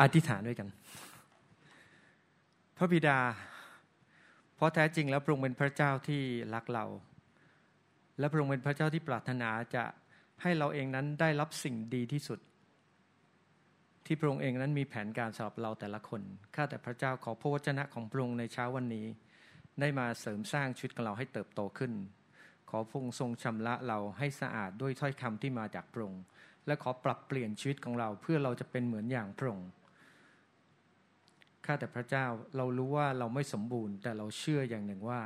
อธิษฐานด้วยกัน พระบิดา เพราะแท้จริงแล้วพระองค์เป็นพระเจ้าที่รักเรา และพระองค์เป็นพระเจ้าที่ปรารถนาจะให้เราเองนั้นได้รับสิ่งดีที่สุด ที่พระองค์เองนั้นมีแผนการสำหรับเราแต่ละคนข้าแต่พระเจ้าขอพระวจนะของพระองค์ในเช้าวันนี้ ได้มาเสริมสร้างชีวิตของเราให้เติบโตขึ้น ขอพระองค์ทรงชำระเราให้สะอาดด้วยถ้อยคำที่มาจากพระองค์และขอปรับเปลี่ยนชีวิตของเราเพื่อเราจะเป็นเหมือนอย่างพระองค์ ข้าแต่พระเจ้าเรารู้ว่าเราไม่สมบูรณ์ แต่เราเชื่ออย่างหนึ่งว่า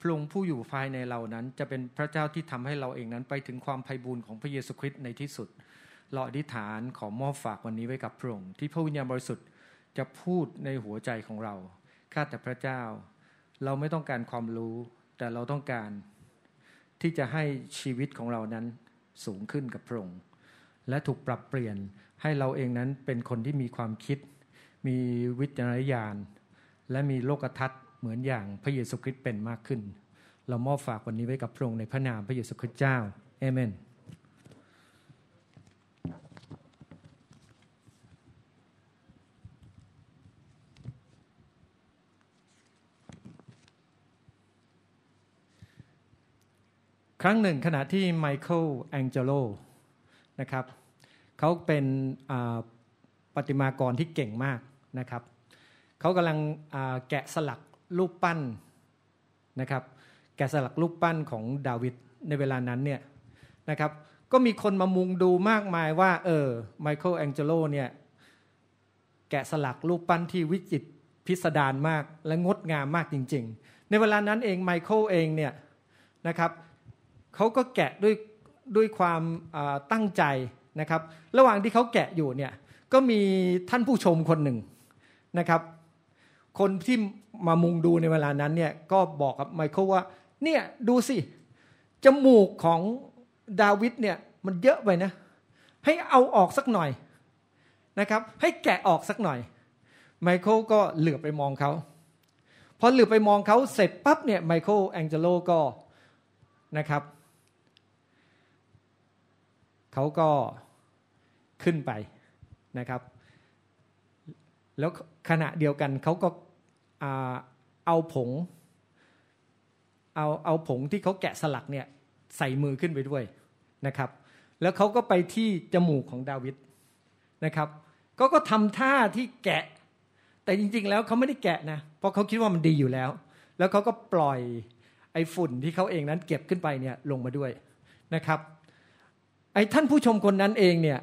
พระองค์ผู้อยู่ภายในเรานั้นจะเป็นพระเจ้าที่ทำให้เราเองนั้นไปถึงความไพ่บูรณ์ของพระเยซูคริสต์ในที่สุดเราอธิษฐานขอมอบฝากวันนี้ไว้กับพระองค์ที่พระวิญญาณบริสุทธิ์จะพูดในหัวใจของเราข้าแต่พระเจ้า เราไม่ต้องการความรู้ แต่เราต้องการ ที่จะให้ชีวิตของเรานั้นสูงขึ้นกับพระองค์และถูกปรับเปลี่ยนให้เราเองนั้นเป็นคนที่มีความคิด มีวิจารณญาณ และมีโลกทัศน์เหมือนอย่างพระเยซูคริสต์เป็นมากขึ้น เรามอบฝากวันนี้ไว้กับพระองค์ในพระนามพระเยซูคริสต์เจ้าเอเมนครั้งหนึ่งขณะที่ไมเคิลแองเจโลนะครับเขาเป็นประติมากรที่เก่งมาก นะครับเขากำลังแกะสลักรูปปั้นนะครับ แกะสลักรูปปั้นของดาวิดในเวลานั้นเนี่ยนะครับ ก็มีคนมามุงดูมากมายว่า เออไมเคิลแองเจโลเนี่ยแกะสลักรูปปั้นที่วิจิตรพิสดารมากและงดงามมากจริง ๆ ในเวลานั้นเองไมเคิลเองเนี่ยนะครับเขาก็แกะด้วยด้วยความตั้งใจนะครับ ระหว่างที่เขาแกะอยู่เนี่ยก็มีท่านผู้ชมคนหนึ่ง นะครับ คนที่มามุงดูในเวลานั้นเนี่ยก็บอกกับไมเคิลว่า เนี่ยดูสิจมูกของดาวิดเนี่ยมันเยอะไปนะ ให้เอาออกสักหน่อยนะครับ ให้แกะออกสักหน่อย ไมเคิลก็เหลือไปมองเขาพอเหลือไปมองเขาเสร็จปั๊บเนี่ยไมเคิลแองเจโลก็นะครับเขาก็ขึ้นไปนะครับ แล้วขณะเดียวกันเขาก็เอาผง เอาเอาผงที่เขาแกะสลักเนี่ยใส่มือขึ้นไปด้วยนะครับ แล้วเขาก็ไปที่จมูกของดาวิดนะครับก็ก็ทำท่าที่แกะ แต่จริง ๆ แล้วเขาไม่ได้แกะนะเพราะเขาคิดว่ามันดีอยู่แล้ว แล้วเขาก็ปล่อยไอ้ฝุ่นที่เขาเองนั้นเก็บขึ้นไปเนี่ยลงมาด้วยนะครับ ไอ้ท่านผู้ชมคนนั้นเองเนี่ย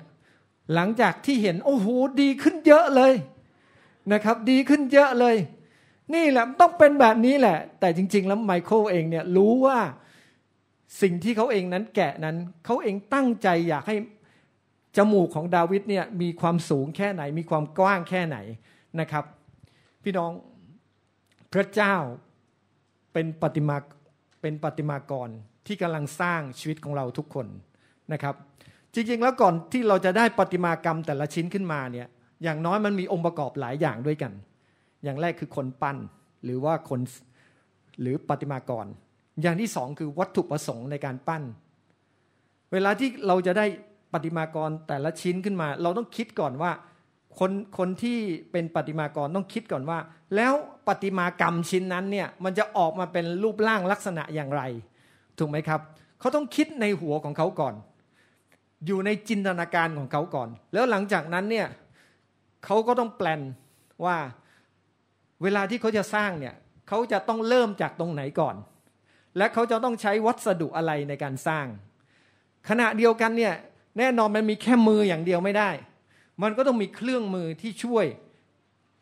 หลังจากที่เห็นโอ้โหดีขึ้นเยอะเลย นะครับ ดีขึ้นเยอะเลย นี่แหละต้องเป็นแบบนี้แหละ แต่จริง ๆ แล้วไมเคิลเองเนี่ยรู้ว่าสิ่งที่เขาเองนั้นแกะนั้นเขาเองตั้งใจอยากให้จมูกของดาวิดเนี่ยมีความสูงแค่ไหน มีความกว้างแค่ไหนนะครับ พี่น้องพระเจ้าเป็นปฏิมาเป็นปฏิมากรที่กำลังสร้างชีวิตของเราทุกคนนะครับ จริงๆแล้วก่อนที่เราจะได้ปฏิมากรรมแต่ละชิ้นขึ้นมาเนี่ย อย่างน้อยมันมีองค์ประกอบหลายอย่างด้วยกัน อย่างแรกคือคนปั้นหรือว่าคนหรือปฏิมากร อย่างที่สองคือวัตถุประสงค์ในการปั้น เวลาที่เราจะได้ปฏิมากรแต่ละชิ้นขึ้นมา เราต้องคิดก่อนว่าคนคนที่เป็นปฏิมากรต้องคิดก่อนว่า แล้วปฏิมากรรมชิ้นนั้นเนี่ยมันจะออกมาเป็นรูปร่างลักษณะอย่างไร ถูกไหมครับ เขาต้องคิดในหัวของเขาก่อน อยู่ในจินตนาการของเขาก่อน แล้วหลังจากนั้นเนี่ย เขาก็ต้องแปลนว่าเวลาที่เขาจะสร้างเนี่ยเขาจะต้องเริ่มจากตรงไหนก่อน และเขาจะต้องใช้วัสดุอะไรในการสร้าง ขณะเดียวกันเนี่ยแน่นอนมันมีแค่มืออย่างเดียวไม่ได้ มันก็ต้องมีเครื่องมือที่ช่วย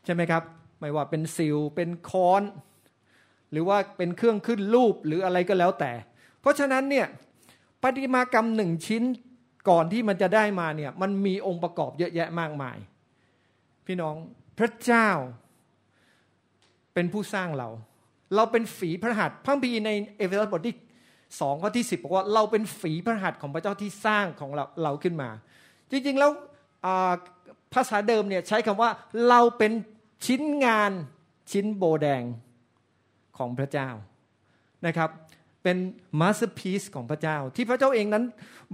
ใช่ไหมครับ ไม่ว่าเป็นซิลเป็นค้อน หรือว่าเป็นเครื่องขึ้นรูปหรืออะไรก็แล้วแต่ เพราะฉะนั้นเนี่ยปฏิมากรรมหนึ่งชิ้นก่อนที่มันจะได้มาเนี่ยมันมีองค์ประกอบเยอะแยะมากมาย พี่น้องพระเจ้าเป็นผู้สร้างเรา เราเป็นฝีพระหัตถ์พระคัมภีร์ในเอเฟซัสบทที่สองข้อที่สิบบอกว่าเราเป็นฝีพระหัตถ์ของพระเจ้าที่สร้างของเราเราขึ้นมา จริงๆแล้วภาษาเดิมเนี่ยใช้คำว่าเราเป็นชิ้นงานชิ้นโบว์แดงของพระเจ้านะครับ เป็น masterpiece ของพระเจ้า ที่พระเจ้าเองนั้น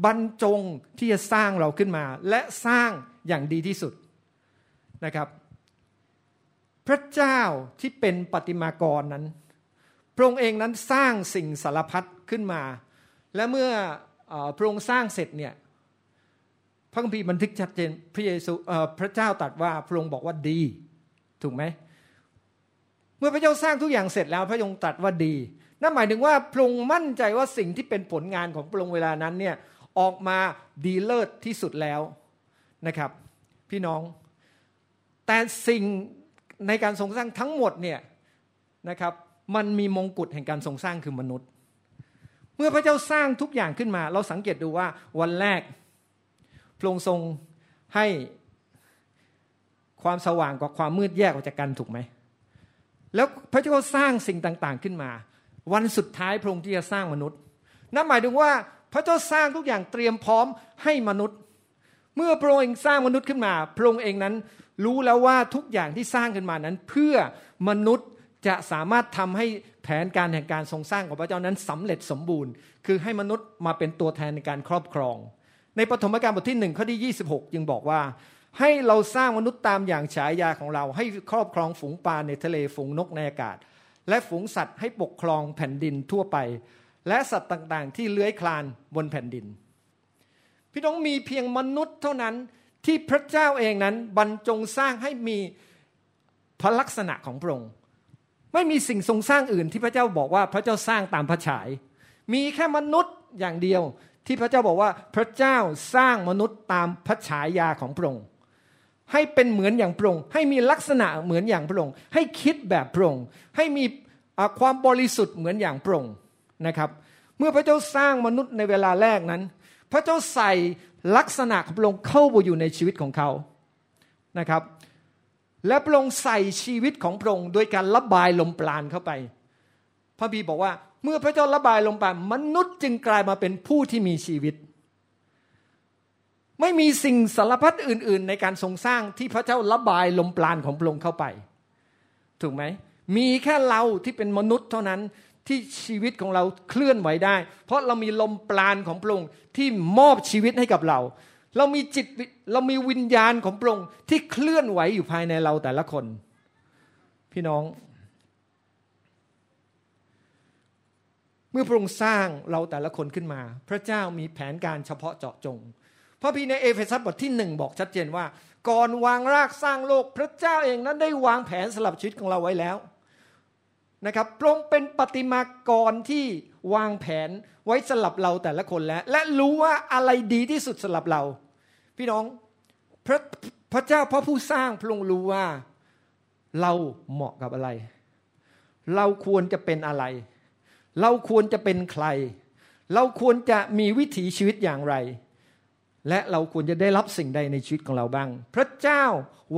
บรรจงที่จะสร้างเราขึ้นมา และสร้างอย่างดีที่สุด นะครับ พระเจ้าที่เป็นปฏิมากรนั้น พระองค์เองนั้นสร้างสิ่งสารพัดขึ้นมา และเมื่อพระองค์สร้างเสร็จเนี่ยพระคัมภีร์บันทึกชัดเจนพระเยซูพระเจ้าตรัสว่าพระองค์บอกว่าดี ถูกไหมเมื่อพระเจ้าสร้างทุกอย่างเสร็จแล้วพระองค์ตรัสว่าดี นั่นหมายถึงว่าพระองค์มั่นใจว่าสิ่งที่เป็นผลงานของพระองค์เวลานั้นเนี่ยออกมาดีเลิศที่สุดแล้วนะครับ พี่น้อง แต่สิ่งในการทรงสร้างทั้งหมดเนี่ยนะครับมันมีมงกุฎแห่งการทรงสร้างคือมนุษย์ เมื่อพระเจ้าสร้างทุกอย่างขึ้นมา เราสังเกตดูว่าวันแรกพระองค์ทรงให้ความสว่างกับความมืดแยกออกจากกันถูกไหม แล้วพระเจ้าสร้างสิ่งต่างๆขึ้นมา วันสุดท้ายพระองค์ที่จะสร้างมนุษย์นั่นหมายถึงว่าพระเจ้าสร้างทุกอย่างเตรียมพร้อมให้มนุษย์ เมื่อพระองค์เองสร้างมนุษย์ขึ้นมา พระองค์เองนั้น รู้แล้วว่าทุกอย่างที่สร้างขึ้นมานั้น เพื่อมนุษย์จะสามารถทำให้แผนการแห่งการทรงสร้างของพระเจ้านั้นสำเร็จสมบูรณ์ คือให้มนุษย์มาเป็นตัวแทนในการครอบครอง ในปฐมกาลบทที่หนึ่งข้อที่26 จึงบอกว่า ให้เราสร้างมนุษย์ตามอย่างฉายาของเรา ให้ครอบครองฝูงปลาในทะเลฝูงนกในอากาศ และฝูงสัตว์ให้ปกครองแผ่นดินทั่วไป และสัตว์ต่างๆ ที่เลื้อยคลานบนแผ่นดิน พี่น้องมีเพียงมนุษย์เท่านั้น ที่พระเจ้าเองนั้นบรรจงสร้างให้มีพระลักษณะของพระองค์ไม่มีสิ่งทรงสร้างอื่นที่พระเจ้าบอกว่าพระเจ้าสร้างตามพระฉาย มีแค่มนุษย์อย่างเดียวที่พระเจ้าบอกว่าพระเจ้าสร้างมนุษย์ตามพระฉายาของพระองค์ให้เป็นเหมือนอย่างพระองค์ให้มีลักษณะเหมือนอย่างพระองค์ให้คิดแบบพระองค์ให้มีความบริสุทธิ์เหมือนอย่างพระองค์นะครับ เมื่อพระเจ้าสร้างมนุษย์ในเวลาแรกนั้น พระเจ้าใส่ ลักษณะของพระองค์เข้าไปอยู่ในชีวิตของเขานะครับ และพระองค์ใส่ชีวิตของพระองค์โดยการระบายลมปราณเข้าไป พระบีบอกว่า เมื่อพระเจ้าระบายลมปราณมนุษย์จึงกลายมาเป็นผู้ที่มีชีวิต ไม่มีสิ่งสารพัดอื่น ๆ ในการทรงสร้างที่พระเจ้าระบายลมปราณของพระองค์เข้าไป ถูกไหมมีแค่เราที่เป็นมนุษย์เท่านั้น ที่ชีวิตของเราเคลื่อนไหวได้ เพราะเรามีลมปราณของพระองค์ที่มอบชีวิตให้กับเรา เรามีจิตเรามีวิญญาณของพระองค์ที่เคลื่อนไหวอยู่ภายในเราแต่ละคน พี่น้อง เมื่อพระองค์สร้างเราแต่ละคนขึ้นมา พระเจ้ามีแผนการเฉพาะเจาะจงพระพีในเอเฟซัสบทที่หนึ่งบอกชัดเจนว่า ก่อนวางรากสร้างโลก พระเจ้าเองนั้นได้วางแผนสลับชีวิตของเราไว้แล้ว นะครับพระองค์เป็นปฏิมากรที่วางแผนไว้สลับเราแต่ละคนแล้ว และรู้ว่าอะไรดีที่สุดสลับเรา พี่น้องพระพระเจ้าพระผู้สร้างพระองค์รู้ว่าเราเหมาะกับอะไร เราควรจะเป็นอะไร เราควรจะเป็นใคร เราควรจะมีวิถีชีวิตอย่างไร และเราควรจะได้รับสิ่งใดในชีวิตของเราบ้าง พระเจ้า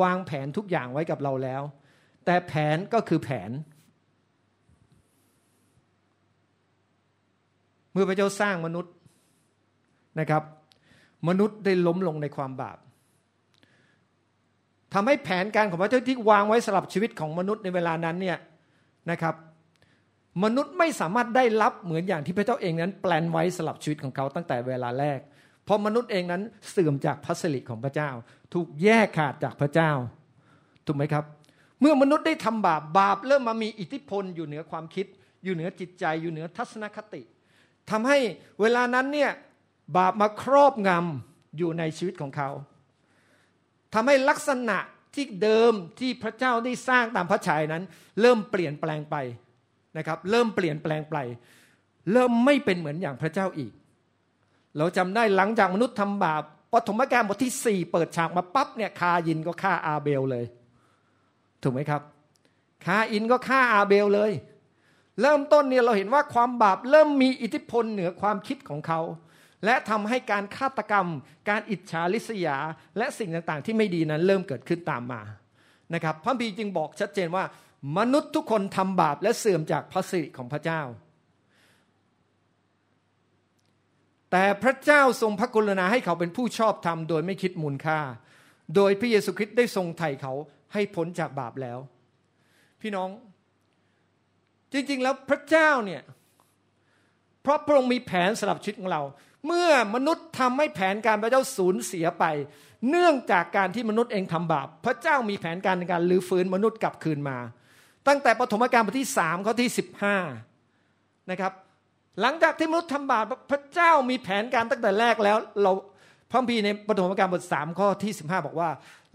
วางแผนทุกอย่างไว้กับเราแล้ว แต่แผนก็คือแผน เมื่อพระเจ้าสร้างมนุษย์นะครับ มนุษย์ได้ล้มลงในความบาปทำให้แผนการของพระเจ้าที่วางไว้สำหรับชีวิตของมนุษย์ในเวลานั้นเนี่ยนะครับ มนุษย์ไม่สามารถได้รับเหมือนอย่างที่พระเจ้าเองนั้น แปลนไว้สำหรับชีวิตของเขาตั้งแต่เวลาแรก เพราะมนุษย์เองนั้นเสื่อมจากพัสริของพระเจ้า ถูกแยกขาดจากพระเจ้าถูกไหมครับ เมื่อมนุษย์ได้ทำบาปบาปเริ่มมามีอิทธิพลอยู่เหนือความคิด อยู่เหนือจิตใจอยู่เหนือทัศนคติ ทำให้เวลานั้นเนี่ยบาปมาครอบงำอยู่ในชีวิตของเขาทำให้ลักษณะที่เดิมที่พระเจ้าได้สร้างตามพระฉายนั้น เริ่มเปลี่ยนแปลงไปนะครับ เริ่มเปลี่ยนแปลงไป เริ่มไม่เป็นเหมือนอย่างพระเจ้าอีก เราจำได้หลังจากมนุษย์ทำบาปปฐมกาลบทที่สี่เปิดฉากมาปั๊บเนี่ยคายินก็ฆ่าอาเบลเลย ถูกไหมครับคาอินก็ฆ่าอาเบลเลย เริ่มต้นเนี่ยเราเห็นว่าความบาปเริ่มมีอิทธิพลเหนือความคิดของเขา และทำให้การฆาตกรรม การอิจฉาริษยา และสิ่งต่างๆ ที่ไม่ดีนั้นเริ่มเกิดขึ้นตามมานะครับพระบีจึงบอกชัดเจนว่า มนุษย์ทุกคนทำบาปและเสื่อมจากพระสิริของพระเจ้า แต่พระเจ้าทรงพระกรุณาให้เขาเป็นผู้ชอบธรรมโดยไม่คิดมูลค่า โดยพระเยซูคริสต์ได้ทรงไถ่เขาให้พ้นจากบาปแล้ว พี่น้อง จริง ๆ แล้วพระเจ้าเนี่ยเพราะพระองค์มีแผนสำหรับชีวิตของเรา เมื่อมนุษย์ทำให้แผนการพระเจ้าสูญเสียไป เนื่องจากการที่มนุษย์เองทำบาปพระเจ้ามีแผนการในการลื้อฟื้นมนุษย์กลับคืนมา ตั้งแต่ปฐมกาลบทที่สามข้อที่สิบห้านะครับหลังจากที่มนุษย์ทำบาปพระเจ้ามีแผนการตั้งแต่แรกแล้ว เราพระพีในปฐมกาลบทสามข้อที่สิบห้าบอกว่า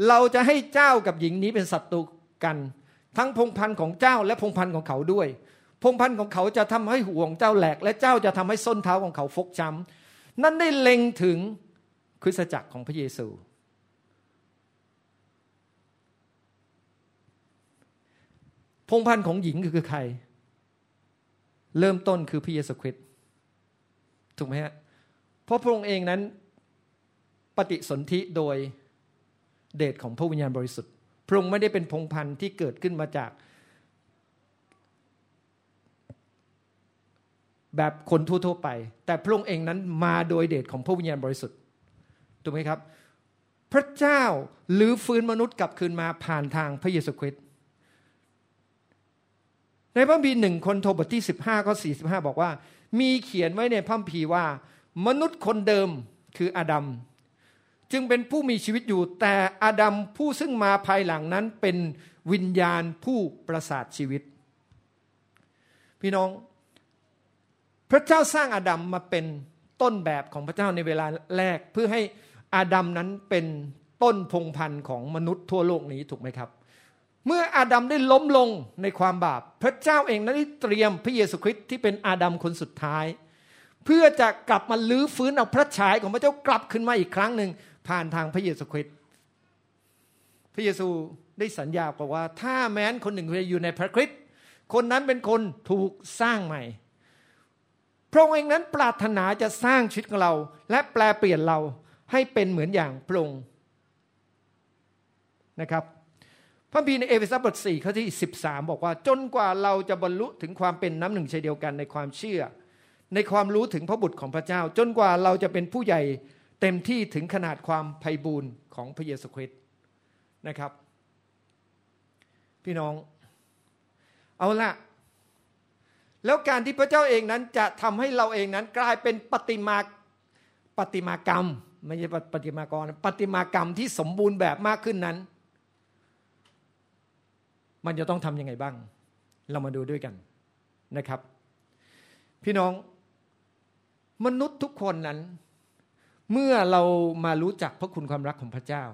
เราจะให้เจ้ากับหญิงนี้เป็นศัตรูกัน ทั้งพงพันธ์ของเจ้าและพงพันธ์ของเขาด้วย พงพันธ์ของเขาจะทำให้หัวงเจ้าแหลก และเจ้าจะทำให้ส้นเท้าของเขาฟกช้ำนั่นได้เล็งถึงคริสตจักรของพระเยซู พงพันธ์ของหญิงคือใคร เริ่มต้นคือพระเยซูคริสต์ถูกไหมฮะเพราะพระองค์เองนั้นปฏิสนธิโดยเดชของพระวิญญาณบริสุทธิ์ พระองค์ไม่ได้เป็นพงพันธ์ที่เกิดขึ้นมาจาก แบบคนทั่วๆไป แต่พระองค์เองนั้นมาโดยเดชของพระวิญญาณบริสุทธิ์ถูกไหมครับ พระเจ้าหรือฟื้นมนุษย์กลับคืนมาผ่านทางพระเยซูคริสต์ในพระบีหนึ่งคนโทบทที่ 15ข้อ45 บอกว่า มีเขียนไว้ในพระพีว่า มนุษย์คนเดิมคืออาดัม จึงเป็นผู้มีชีวิตอยู่ แต่อาดัมผู้ซึ่งมาภายหลังนั้นเป็นวิญญาณผู้ประสาทชีวิต พี่น้อง พระเจ้าสร้างอาดัมมาเป็นต้นแบบของพระเจ้าในเวลาแรก เพื่อให้อาดัมนั้นเป็นต้นพงพันธุ์ของมนุษย์ทั่วโลกนี้ถูกไหมครับ เมื่ออาดัมได้ล้มลงในความบาป พระเจ้าเองนั้นได้เตรียมพระเยซูคริสต์ที่เป็นอาดัมคนสุดท้ายเพื่อจะกลับมาลื้อฟื้นเอาพระฉายของพระเจ้ากลับขึ้นมาอีกครั้งหนึ่ง ผ่านทางพระเยซูคริสต์พระเยซูได้สัญญาบอกว่า ถ้าแม้นคนหนึ่งจะอยู่ในพระคริสต์คนนั้นเป็นคนถูกสร้างใหม่พระองค์เองนั้นปรารถนาจะสร้างชีวิตของเรา และแปลเปลี่ยนเราให้เป็นเหมือนอย่างพระองค์นะครับพระบีในเอเฟซัสบทสี่ข้อที่ 13 บอกว่า จนกว่าเราจะบรรลุถึงความเป็นน้ำหนึ่งใจเดียวกันในความเชื่อ ในความรู้ถึงพระบุตรของพระเจ้า จนกว่าเราจะเป็นผู้ใหญ่ เต็มที่ถึงขนาดความไพ่บูรณ์ของพระเยซูคริสต์นะครับ พี่น้อง เอาละแล้วการที่พระเจ้าเองนั้นจะทำให้เราเองนั้นกลายเป็นปฏิมาปฏิมากรรมไม่ใช่ปฏิมากรปฏิมากรรมที่สมบูรณ์แบบมากขึ้นนั้น มันจะต้องทำยังไงบ้าง เรามาดูด้วยกันนะครับ พี่น้องมนุษย์ทุกคนนั้น เมื่อเรามารู้จักพระคุณความรักของพระเจ้า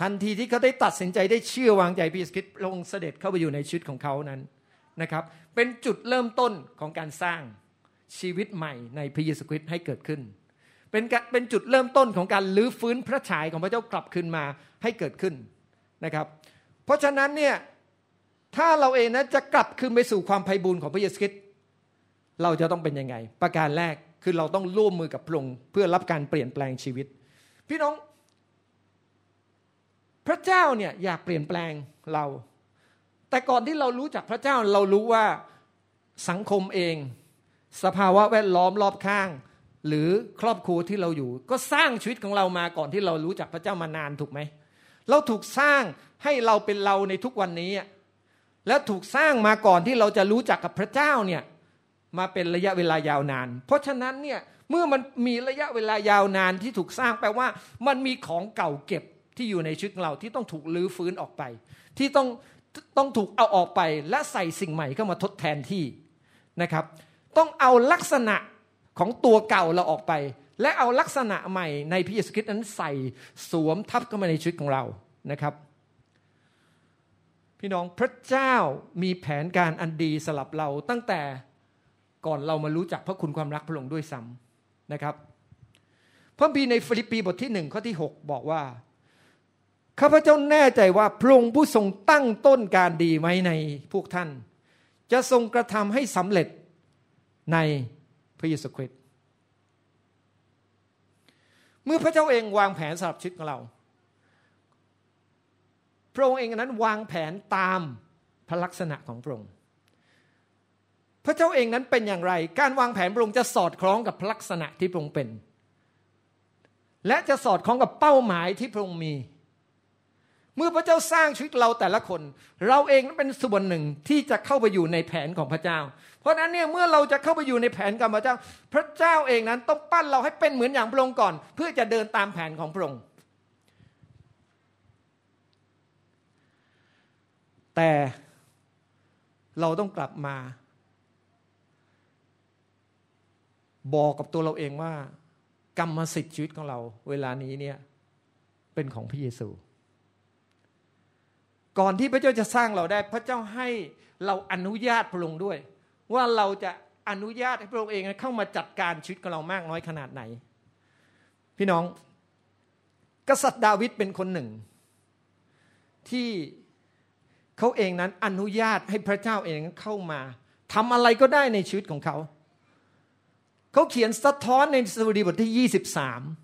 ทันทีที่เขาได้ตัดสินใจได้เชื่อวางใจพระเยซูคริสต์ลงเสด็จเข้าไปอยู่ในชีวิตของเขานั้นนะครับ เป็นจุดเริ่มต้นของการสร้างชีวิตใหม่ในพระเยซูคริสต์ให้เกิดขึ้น เป็นเป็นจุดเริ่มต้นของการลื้อฟื้นพระฉายของพระเจ้ากลับคืนมาให้เกิดขึ้นนะครับ เพราะฉะนั้นเนี่ยถ้าเราเองนะจะกลับคืนไปสู่ความไพ่บูรณ์ของพระเยซูคริสต์เราจะต้องเป็นยังไง ประการแรก คือเราต้องร่วมมือกับพระองค์เพื่อรับการเปลี่ยนแปลงชีวิต พี่น้อง พระเจ้าเนี่ยอยากเปลี่ยนแปลงเรา แต่ก่อนที่เรารู้จักพระเจ้าเรารู้ว่าสังคมเอง สภาวะแวดล้อมรอบข้าง หรือครอบครัวที่เราอยู่ ก็สร้างชีวิตของเรามาก่อนที่เรารู้จักพระเจ้ามานานถูกไหมเราถูกสร้างให้เราเป็นเราในทุกวันนี้และถูกสร้างมาก่อนที่เราจะรู้จักกับพระเจ้าเนี่ย มาเป็นระยะเวลายาวนาน เพราะฉะนั้นเนี่ยเมื่อมันมีระยะเวลายาวนานที่ถูกสร้างแปลว่า มันมีของเก่าเก็บที่อยู่ในชีวิตเราที่ต้องถูกลื้อฟื้นออกไป ที่ต้องต้องถูกเอาออกไปและใส่สิ่งใหม่เข้ามาทดแทนที่นะครับ ต้องเอาลักษณะของตัวเก่าเราออกไป และเอาลักษณะใหม่ในพระเยซูคริสต์นั้นใส่สวมทับเข้ามาในชีวิตของเรานะครับ พี่น้องพระเจ้ามีแผนการอันดีสำหรับเราตั้งแต่ ก่อนเรามารู้จักพระคุณความรักพระองค์ด้วยซ้ำนะครับพระบีในฟิลิปปีบทที่หนึ่งข้อที่ 6 บอกว่าข้าพเจ้าแน่ใจว่าพระองค์ผู้ทรงตั้งต้นการดีไว้ในพวกท่าน จะทรงกระทำให้สำเร็จในพระเยซูคริสต์เมื่อพระเจ้าเองวางแผนสำหรับชีวิตของเรา พระองค์เองนั้นวางแผนตามพระลักษณะของพระองค์ พระเจ้าเองนั้นเป็นอย่างไร การวางแผนพระองค์จะสอดคล้องกับลักษณะที่พระองค์เป็น และจะสอดคล้องกับเป้าหมายที่พระองค์มี เมื่อพระเจ้าสร้างชีวิตเราแต่ละคน เราเองนั้นเป็นส่วนหนึ่งที่จะเข้าไปอยู่ในแผนของพระเจ้า เพราะนั้นเนี่ยเมื่อเราจะเข้าไปอยู่ในแผนกับพระเจ้า พระเจ้าเองนั้นต้องปั้นเราให้เป็นเหมือนอย่างพระองค์ก่อน เพื่อจะเดินตามแผนของพระองค์ แต่เราต้องกลับมา บอกกับตัวเราเองว่า กรรมสิทธิ์ชีวิตของเรา เวลานี้เนี่ยเป็นของพระเยซู ก่อนที่พระเจ้าจะสร้างเราได้ พระเจ้าให้เราอนุญาตพระองค์ด้วย ว่าเราจะอนุญาตให้พระองค์เองเข้ามาจัดการชีวิตของเรามากน้อยขนาดไหน พี่น้อง กษัตริย์ดาวิดเป็นคนหนึ่ง ที่เขาเองนั้นอนุญาตให้พระเจ้าเองเข้ามาทำอะไรก็ได้ในชีวิตของเขา เขาเขียนสะท้อนในสดุดีบทที่ 23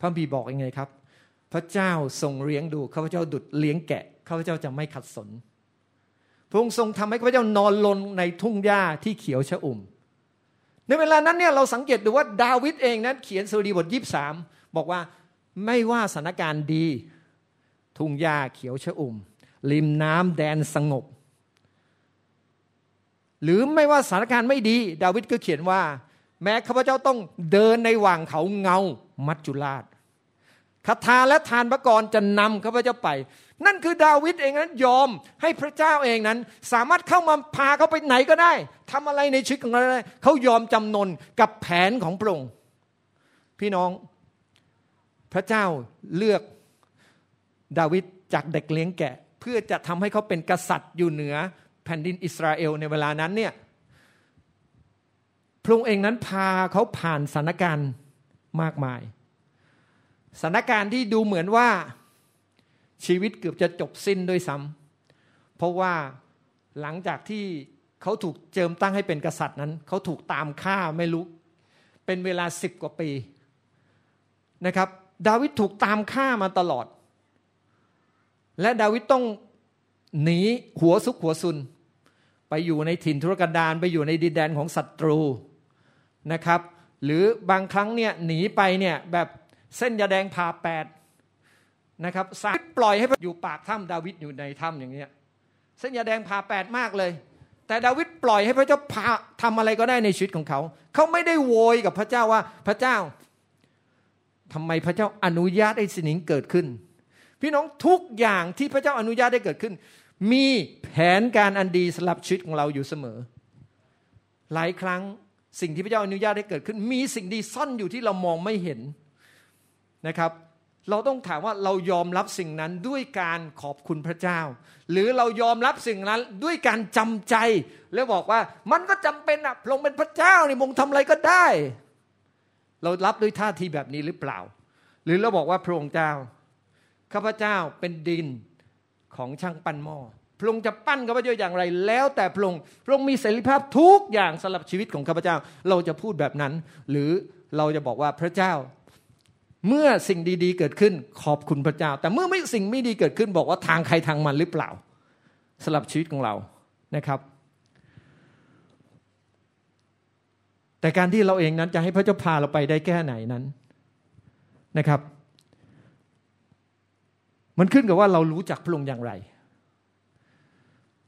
พระบีบอกยังไงครับ พระเจ้าทรงเลี้ยงดูข้าพเจ้าดุดเลี้ยงแกะข้าพเจ้าจะไม่ขัดสน พระองค์ทรงทำให้ข้าพเจ้านอนลงในทุ่งหญ้าที่เขียวชอุ่ม ในเวลานั้นเนี่ยเราสังเกตดูว่าดาวิดเองนั้นเขียนสดุดีบทยีสาบอกว่าไม่ว่าสถานการณ์ดี ทุ่งหญ้าเขียวชอุ่ม ริมน้ำแดนสงบ หรือไม่ว่าสถานการณ์ไม่ดี ดาวิดก็เขียนว่า แม้ข้าพเจ้าต้องเดินในว่างเขาเงามัจจุราชคาถาและทานพระกรจะนำข้าพเจ้าไป นั่นคือดาวิดเองนั้นยอมให้พระเจ้าเองนั้น สามารถเข้ามาพาเขาไปไหนก็ได้ทำอะไรในชีวิตของเขาได้เขายอมจำนนกับแผนของพระองค์พี่น้องพระเจ้าเลือกดาวิดจากเด็กเลี้ยงแกะ เพื่อจะทำให้เขาเป็นกษัตริย์อยู่เหนือ แผ่นดินอิสราเอลในเวลานั้นเนี่ยพระองค์เองนั้นพาเขาผ่านสถานการณ์มากมายสถานการณ์ที่ดูเหมือนว่าชีวิตเกือบจะจบสิ้นด้วยซ้ำเพราะว่าหลังจากที่เขาถูกเจิมตั้งให้เป็นกษัตริย์นั้น เขาถูกตามฆ่าไม่รู้ เป็นเวลาสิบกว่าปีนะครับ ดาวิดถูกตามฆ่ามาตลอด และดาวิดต้องหนีหัวซุกหัวซุน ไปอยู่ในถิ่นทุรกันดารไปอยู่ในดินแดนของศัตรูนะครับ หรือบางครั้งเนี่ยหนีไปเนี่ยแบบเส้นยาแดงผ่าแปดนะครับสาปล่อยให้อยู่ปากถ้ำดาวิดอยู่ในถ้ำอย่างเงี้ยเส้นยาแดงผ่าแปดมากเลย แต่ดาวิดปล่อยให้พระเจ้าพาทำอะไรก็ได้ในชีวิตของเขา เขาไม่ได้โวยกับพระเจ้าว่าพระเจ้าทำไมพระเจ้าอนุญาตให้สิ่งนี้เกิดขึ้น พี่น้องทุกอย่างที่พระเจ้าอนุญาตได้เกิดขึ้น มีแผนการอันดีสำหรับชีวิตของเราอยู่เสมอ หลายครั้งสิ่งที่พระเจ้าอนุญาตให้เกิดขึ้น มีสิ่งดีซ่อนอยู่ที่เรามองไม่เห็นนะครับ เราต้องถามว่าเรายอมรับสิ่งนั้นด้วยการขอบคุณพระเจ้า หรือเรายอมรับสิ่งนั้นด้วยการจำใจ แล้วบอกว่ามันก็จำเป็นอะพระองค์เป็นพระเจ้านี่มงทำอะไรก็ได้ เรารับด้วยท่าทีแบบนี้หรือเปล่า หรือเราบอกว่าพระองค์เจ้าข้าพเจ้าเป็นดิน ของช่างปั้นหม้อพระองค์จะปั้นข้าพเจ้าอย่างไร แล้วแต่พระองค์พระองค์มีเสรีภาพทุกอย่างสำหรับชีวิตของข้าพเจ้า เราจะพูดแบบนั้น หรือเราจะบอกว่าพระเจ้า เมื่อสิ่งดีๆ เกิดขึ้นขอบคุณพระเจ้า แต่เมื่อไม่สิ่งไม่ดีเกิดขึ้น บอกว่าทางใครทางมันหรือเปล่าสำหรับชีวิตของเรานะครับ แต่การที่เราเองนั้นจะให้พระเจ้าพาเราไปได้แค่ไหนนั้นนะครับ มันขึ้นกับว่าเรารู้จักพระองค์อย่างไร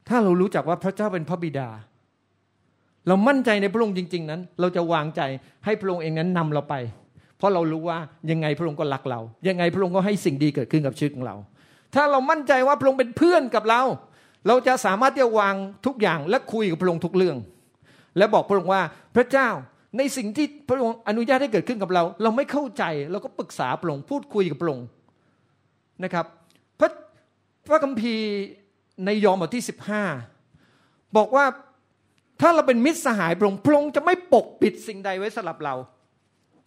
ถ้าเรารู้จักว่าพระเจ้าเป็นพระบิดา เรามั่นใจในพระองค์จริง ๆ นั้น เราจะวางใจให้พระองค์เองนั้นนำเราไป เพราะเรารู้ว่ายังไงพระองค์ก็รักเรา ยังไงพระองค์ก็ให้สิ่งดีเกิดขึ้นกับชีวิตของเรา ถ้าเรามั่นใจว่าพระองค์เป็นเพื่อนกับเรา เราจะสามารถที่จะวางทุกอย่างและคุยกับพระองค์ทุกเรื่อง และบอกพระองค์ว่าพระเจ้าในสิ่งที่พระองค์อนุญาตให้เกิดขึ้นกับเรา เราไม่เข้าใจเราก็ปรึกษาพระองค์พูดคุยกับพระองค์นะครับ พระคัมภีร์ในยอห์นบทที่สิบห้าบอกว่าถ้าเราเป็นมิตรสหายพระองค์พระองค์จะไม่ปกปิดสิ่งใดไว้สำหรับเรา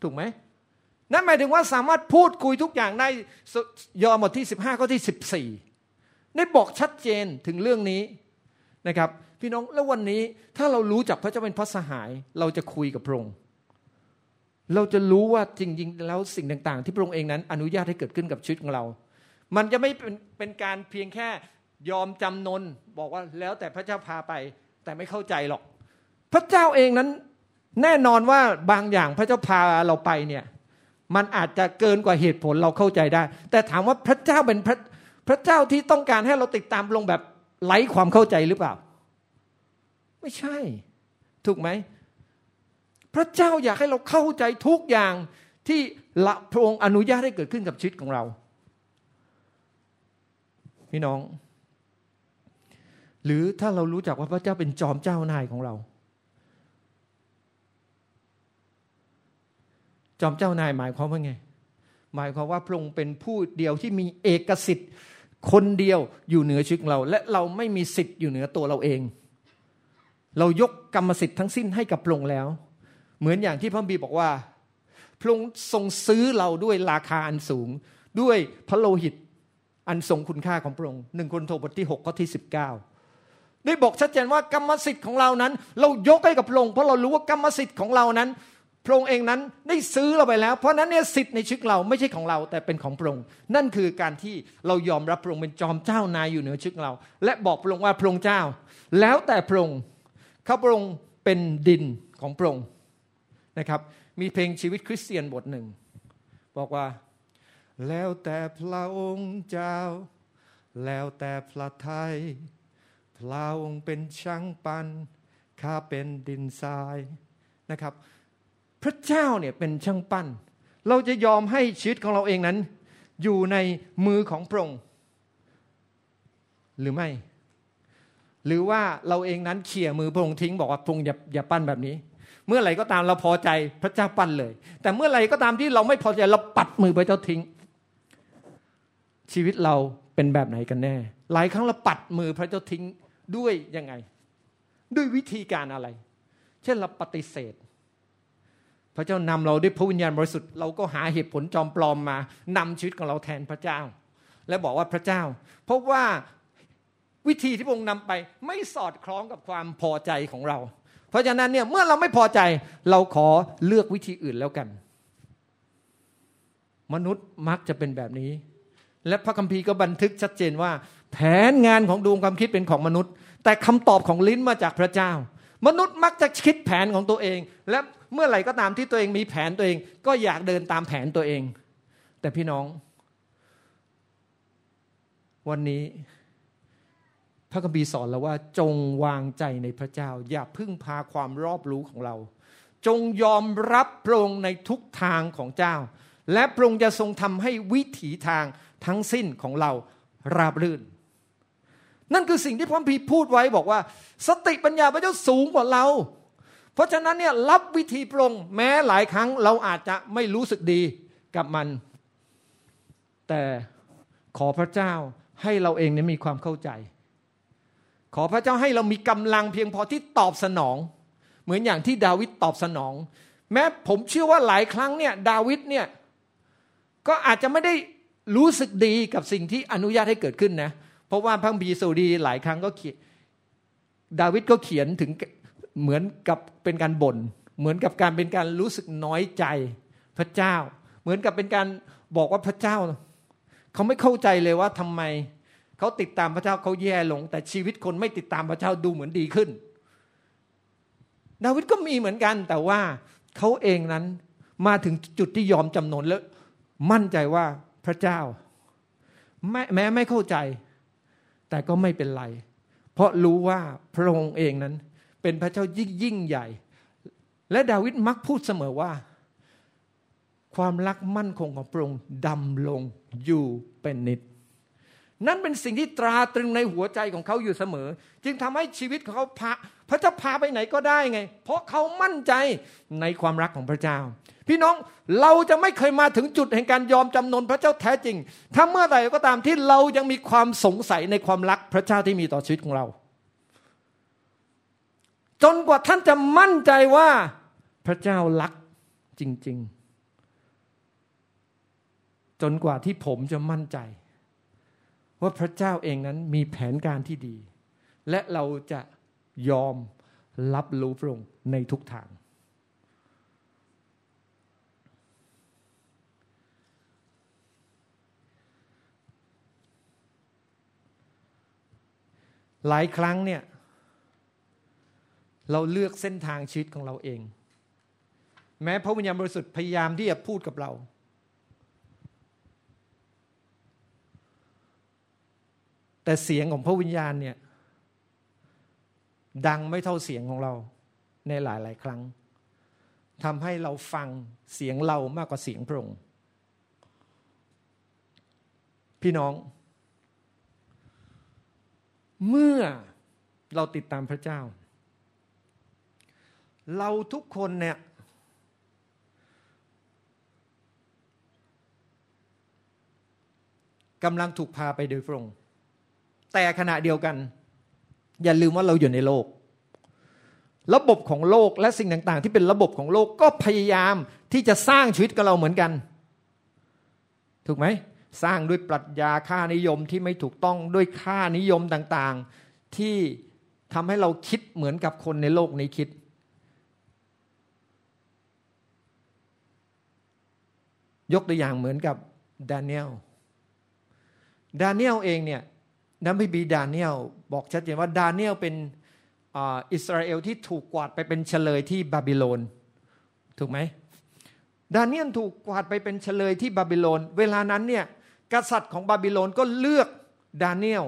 ถูกไหมนั่นหมายถึงว่าสามารถพูดคุยทุกอย่างได้ยอห์นบทที่สิบห้าข้อที่สิบสี่ได้บอกชัดเจนถึงเรื่องนี้นะครับ พี่น้องแล้ววันนี้ถ้าเรารู้จักพระเจ้าเป็นพระสหาย เราจะคุยกับพระองค์เราจะรู้ว่าจริงๆแล้วสิ่งต่าง ๆ ที่พระองค์เองนั้นอนุญาตให้เกิดขึ้นกับชีวิตของเรา มันจะไม่เป็นเป็นการเพียงแค่ยอมจำนนบอกว่าแล้วแต่พระเจ้าพาไป แต่ไม่เข้าใจหรอก พระเจ้าเองนั้นแน่นอนว่าบางอย่างพระเจ้าพาเราไปเนี่ยมันอาจจะเกินกว่าเหตุผลเราเข้าใจได้ แต่ถามว่าพระเจ้าเป็นพระพระเจ้าที่ต้องการให้เราติดตามลงแบบไร้ความเข้าใจหรือเปล่า ไม่ใช่ ถูกไหม พระเจ้าอยากให้เราเข้าใจทุกอย่างที่ละพระองค์อนุญาตให้เกิดขึ้นกับชีวิตของเรา พี่น้อง หรือถ้าเรารู้จักว่าพระเจ้าเป็นจอมเจ้านายของเรา จอมเจ้านายหมายความว่าไง หมายความว่าพระองค์เป็นผู้เดียวที่มีเอกสิทธิ์คนเดียวอยู่เหนือชีวิตเรา และเราไม่มีสิทธิ์อยู่เหนือตัวเราเอง เรายกกรรมสิทธิ์ทั้งสิ้นให้กับพระองค์แล้ว เหมือนอย่างที่พระบีบอกว่าพระองค์ทรงซื้อเราด้วยราคาอันสูง ด้วยพระโลหิต อันทรงคุณค่าของพระองค์หนึ่งคนโทบทที่6ข้อที่ 19 ได้บอกชัดเจนว่ากรรมสิทธิ์ของเรานั้น เรายกให้กับพระองค์เพราะเรารู้ว่ากรรมสิทธิ์ของเรานั้นพระองค์เองนั้นได้ซื้อเราไปแล้ว เพราะนั้นเนี่ยสิทธิ์ในชีวิตเราไม่ใช่ของเราแต่เป็นของพระองค์นั่นคือการที่เรายอมรับพระองค์เป็นจอมเจ้านายอยู่เหนือชีวิตเรา และบอกพระองค์ว่าพระองค์เจ้า แล้วแต่พระองค์เขาพระองค์เป็นดินของพระองค์นะครับ มีเพลงชีวิตคริสเตียนบทหนึ่ง บอกว่า แล้วแต่พระองค์เจ้า แล้วแต่พระไทย พระองค์เป็นช่างปันข้าเป็นดินทรายนะครับ พระเจ้าเนี่ยเป็นช่างปั้น เราจะยอมให้ชีวิตของเราเองนั้น อยู่ในมือของพระองค์หรือไม่ หรือว่าเราเองนั้นเขี่ยมือพระองค์ทิ้งบอกว่าพระองค์อย่าอย่าปั้นแบบนี้ เมื่อไหร่ก็ตามเราพอใจพระเจ้าปั้นเลย แต่เมื่อไหร่ก็ตามที่เราไม่พอใจเราปัดมือพระเจ้าทิ้ง ชีวิตเราเป็นแบบไหนกันแน่ หลายครั้งเราปัดมือพระเจ้าทิ้งด้วยยังไง ด้วยวิธีการอะไร เช่นเราปฏิเสธ พระเจ้านำเราด้วยพระวิญญาณบริสุทธิ์เราก็หาเหตุผลจอมปลอมมานำชีวิตของเราแทนพระเจ้า และบอกว่าพระเจ้า เพราะว่าวิธีที่พระองค์นำไปไม่สอดคล้องกับความพอใจของเรา เพราะฉะนั้นเนี่ยเมื่อเราไม่พอใจเราขอเลือกวิธีอื่นแล้วกัน มนุษย์มักจะเป็นแบบนี้ และพระคัมภีร์ก็บันทึกชัดเจนว่า แผนงานของดวงความคิดเป็นของมนุษย์ แต่คำตอบของลิ้นมาจากพระเจ้า มนุษย์มักจะคิดแผนของตัวเอง และเมื่อไหร่ก็ตามที่ตัวเองมีแผนตัวเอง ก็อยากเดินตามแผนตัวเอง แต่พี่น้อง วันนี้พระคัมภีร์สอนเราว่าจงวางใจในพระเจ้า อย่าพึ่งพาความรอบรู้ของเรา จงยอมรับพระองค์ในทุกทางของเจ้า และพระองค์จะทรงทำให้วิถีทาง ทั้งสิ้นของเราราบรื่น นั่นคือสิ่งที่พระคัมภีพูดไว้บอกว่า สติปัญญาพระเจ้าสูงกว่าเรา เพราะฉะนั้นเนี่ยรับวิธีปรงแม้หลายครั้งเราอาจจะไม่รู้สึกดีกับมัน แต่ขอพระเจ้าให้เราเองเนี่ยมีความเข้าใจ ขอพระเจ้าให้เรามีกำลังเพียงพอที่ตอบสนอง เหมือนอย่างที่ดาวิดตอบสนอง แม้ผมเชื่อว่าหลายครั้งเนี่ยดาวิดเนี่ยก็อาจจะไม่ได้ รู้สึกดีกับสิ่งที่อนุญาตให้เกิดขึ้นนะ เพราะว่าพระบีสูดีหลายครั้งก็เขียนดาวิดก็เขียนถึงเหมือนกับเป็นการบน่น เหมือนกับการเป็นการรู้สึกน้อยใจพระเจ้า เหมือนกับเป็นการบอกว่าพระเจ้า เขาไม่เข้าใจเลยว่าทำไม เขาติดตามพระเจ้าเขาแย่ลง แต่ชีวิตคนไม่ติดตามพระเจ้าดูเหมือนดีขึ้น ดาวิดก็มีเหมือนกันแต่ว่าเขาเองนั้นมาถึงจุดที่ยอมจำนนแล้วมั่นใจว่า พระเจ้าแม้แม้ไม่เข้าใจ แต่ก็ไม่เป็นไร เพราะรู้ว่าพระองค์เองนั้น เป็นพระเจ้ายิ่งยิ่งใหญ่ และดาวิดมักพูดเสมอว่า ความรักมั่นคงของพระองค์ดำลงอยู่เป็นนิด นั่นเป็นสิ่งที่ตราตรึงในหัวใจของเขาอยู่เสมอ จึงทำให้ชีวิตของเขาพระพระเจ้าพาไปไหนก็ได้ไง เพราะเขามั่นใจในความรักของพระเจ้า พี่น้องเราจะไม่เคยมาถึงจุดแห่งการยอมจำนนพระเจ้าแท้จริง ถ้าเมื่อใดก็ตามที่เรายังมีความสงสัยในความรักพระเจ้าที่มีต่อชีวิตของเรา จนกว่าท่านจะมั่นใจว่าพระเจ้ารักจริง ๆ จนกว่าที่ผมจะมั่นใจ ว่าพระเจ้าเองนั้นมีแผนการที่ดี และเราจะยอมรับรู้พระองค์ในทุกทาง หลายครั้งเนี่ย เราเลือกเส้นทางชีวิตของเราเอง แม้พระวิญญาณบริสุทธิ์พยายามที่จะพูดกับเรา แต่เสียงของพระวิญญาณเนี่ย ดังไม่เท่าเสียงของเราในหลายหลายครั้งทำให้เราฟังเสียงเรามากกว่าเสียงพระองค์พี่น้อง เมื่อเราติดตามพระเจ้า เราทุกคนเนี่ยกำลังถูกพาไปโดยพระองค์ แต่ขณะเดียวกัน อย่าลืมว่าเราอยู่ในโลก ระบบของโลกและสิ่งต่าง ๆ ที่เป็นระบบของโลกก็พยายามที่จะสร้างชีวิตกับเราเหมือนกัน ถูกไหม สร้างด้วยปรัชญาค่านิยมที่ไม่ถูกต้องด้วยค่านิยมต่างๆ ที่ทำให้เราคิดเหมือนกับคนในโลกนี้คิด ยกตัวอย่างเหมือนกับดานิเอลดาเนียลเองเนี่ยในพระคัมภีร์ดาเนียลบอกชัดเจนว่าดาเนียลเป็นอิสราเอลที่ถูกกวาดไปเป็นเชลยที่บาบิโลน ถูกไหมดาเนียลถูกกวาดไปเป็นเชลยที่บาบิโลน เวลานั้นเนี่ย กษัตริย์ของบาบิโลนก็เลือกดาเนียล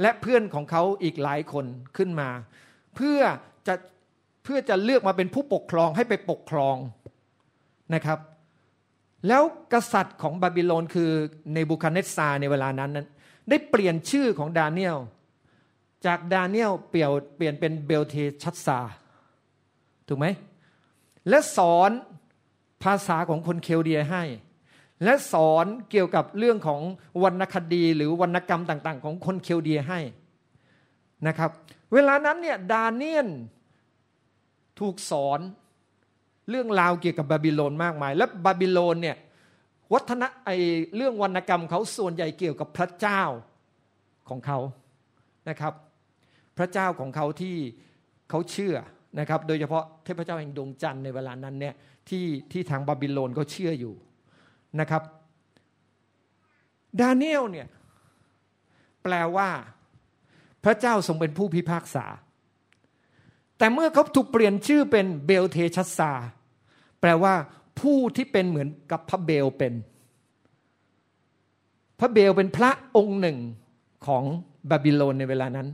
และเพื่อนของเขาอีกหลายคนขึ้นมา เพื่อจะเพื่อจะเลือกมาเป็นผู้ปกครองให้ไปปกครองนะครับ แล้วกษัตริย์ของบาบิโลนคือเนบูคัดเนสซาร์ในเวลานั้นนั้น ได้เปลี่ยนชื่อของดาเนียลจากดาเนียลเปลี่ยนเปลี่ยนเป็นเบลเทชัสซาร์ถูกไหมและสอนภาษาของคนเคลเดียให้ และสอนเกี่ยวกับเรื่องของวรรณคดี หรือวรรณกรรมต่างๆ ของคนเคลเดียให้นะครับเวลานั้นเนี่ยดาเนียลถูกสอนเรื่องราวเกี่ยวกับบาบิโลนมากมาย และบาบิโลนเนี่ยวัฒนไอเรื่องวรรณกรรมเขาส่วนใหญ่เกี่ยวกับพระเจ้าของเขานะครับ พระเจ้าของเขาที่เขาเชื่อนะครับ โดยเฉพาะเทพเจ้าแห่งดวงจันทร์ในเวลานั้นเนี่ยที่ที่ทางบาบิโลนเขาเชื่ออยู่ นะครับ ดาเนียลเนี่ยแปลว่าพระเจ้าทรงเป็นผู้พิพากษา แต่เมื่อเขาถูกเปลี่ยนชื่อเป็นเบลเทชัสซาร์ แปลว่าผู้ที่เป็นเหมือนกับพระเบลเป็น พระเบลเป็นพระองค์หนึ่งของบาบิโลนในเวลานั้น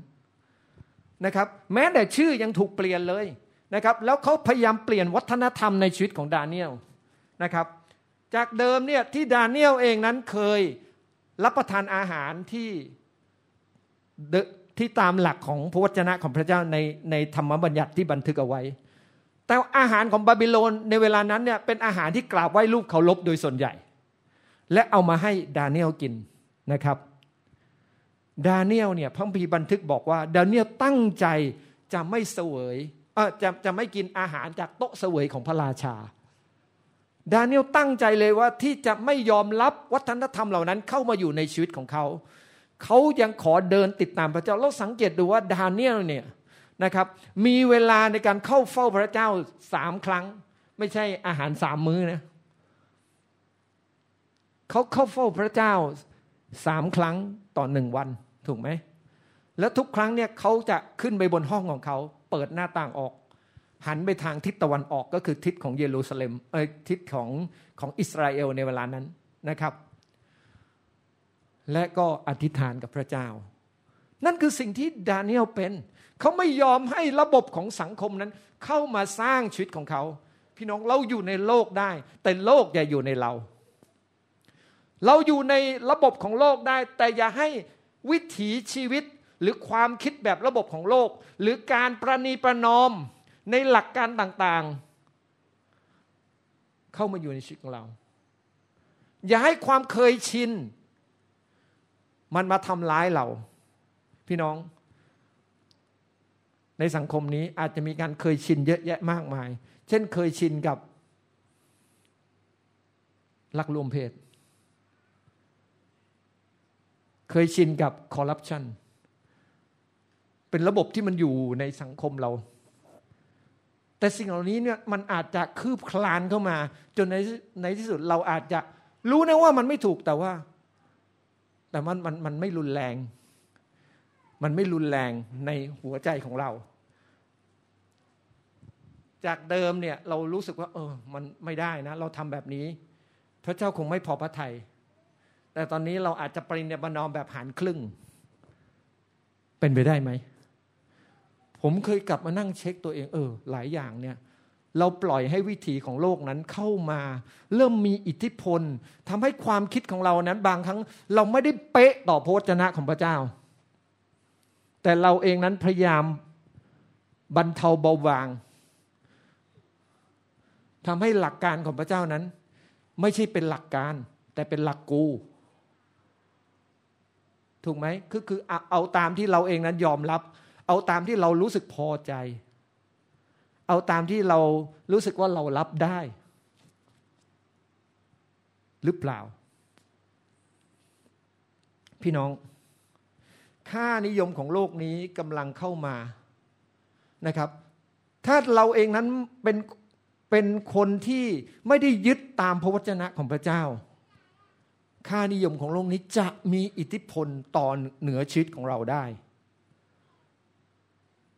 นะครับ แม้แต่ชื่อยังถูกเปลี่ยนเลยนะครับ แล้วเขาพยายามเปลี่ยนวัฒนธรรมในชีวิตของดาเนียลนะครับ จากเดิมเนี่ยที่ดาเนียลเองนั้นเคยรับประทานอาหารที่ที่ตามหลักของพระวจนะของพระเจ้าในในธรรมบัญญัติที่บันทึกเอาไว้ แต่อาหารของบาบิโลนในเวลานั้นเนี่ยเป็นอาหารที่กราบไหว้รูปเคารพโดยส่วนใหญ่ และเอามาให้ดาเนียลกินนะครับ ดาเนียลเนี่ยพระคัมภีร์บันทึกบอกว่า ดาเนียลตั้งใจจะไม่เสวยเออจะจะไม่กินอาหารจากโต๊ะเสวยของพระราชา ดาเนียลตั้งใจเลยว่าที่จะไม่ยอมรับวัฒนธรรมเหล่านั้นเข้ามาอยู่ในชีวิตของเขา เขายังขอเดินติดตามพระเจ้าเราสังเกตดูว่าดาเนียลเนี่ยนะครับมีเวลาในการเข้าเฝ้าพระเจ้าสามครั้ง ไม่ใช่อาหารสามมื้อนะเขาเข้าเฝ้าพระเจ้าสามครั้งต่อหนึ่งวันถูกไหมแล้วทุกครั้งเนี่ยเขาจะขึ้นไปบนห้องของเขา เปิดหน้าต่างออก หันไปทางทิศตะวันออกก็คือทิศของเยรูซาเล็มเออทิศของของอิสราเอลในเวลานั้นนะครับ และก็อธิษฐานกับพระเจ้า นั่นคือสิ่งที่ดาเนียลเป็น เขาไม่ยอมให้ระบบของสังคมนั้น เข้ามาสร้างชีวิตของเขา พี่น้องเราอยู่ในโลกได้ แต่โลกอย่าอยู่ในเรา เราอยู่ในระบบของโลกได้ แต่อย่าให้วิถีชีวิตหรือความคิดแบบระบบของโลก หรือการประนีประนอม ในหลักการต่างๆ เข้ามาอยู่ในชีวิตของเรา อย่าให้ความเคยชิน มันมาทำร้ายเรา พี่น้อง ในสังคมนี้อาจจะมีการเคยชินเยอะแยะมากมาย เช่นเคยชินกับลักลวมเพศ เคยชินกับคอร์รัปชัน เป็นระบบที่มันอยู่ในสังคมเรา แต่สิ่งเหล่านี้เนี่ยมันอาจจะคืบคลานเข้ามา จนในในที่สุดเราอาจจะรู้นะว่ามันไม่ถูกแต่ว่า แต่มันมันมันไม่รุนแรง มันไม่รุนแรงในหัวใจของเรา จากเดิมเนี่ยเรารู้สึกว่า เออ มันไม่ได้นะ เราทำแบบนี้ พระเจ้าคงไม่พอพระทยัยแต่ตอนนี้เราอาจจะปรินิบนอมแบบหารครึ่ง เป็นไปได้ไหม ผมเคยกลับมานั่งเช็คตัวเอง เออ หลายอย่างเนี่ย เราปล่อยให้วิถีของโลกนั้นเข้ามา เริ่มมีอิทธิพลทำให้ความคิดของเรานั้น บางครั้งเราไม่ได้เป๊ะต่อพระวจนะของพระเจ้า แต่เราเองนั้นพยายามบรรเทาเบาบางทำให้หลักการของพระเจ้านั้น ไม่ใช่เป็นหลักการ แต่เป็นหลักกู ถูกไหมคือคือเอาตามที่เราเองนั้นยอมรับ เอาตามที่เรารู้สึกพอใจ เอาตามที่เรารู้สึกว่าเรารับได้ หรือเปล่า พี่น้อง ค่านิยมของโลกนี้กำลังเข้ามานะครับ ถ้าเราเองนั้นเป็นเป็นคนที่ไม่ได้ยึดตามพระวจนะของพระเจ้า ค่านิยมของโลกนี้จะมีอิทธิพลต่อเหนือชีวิตของเราได้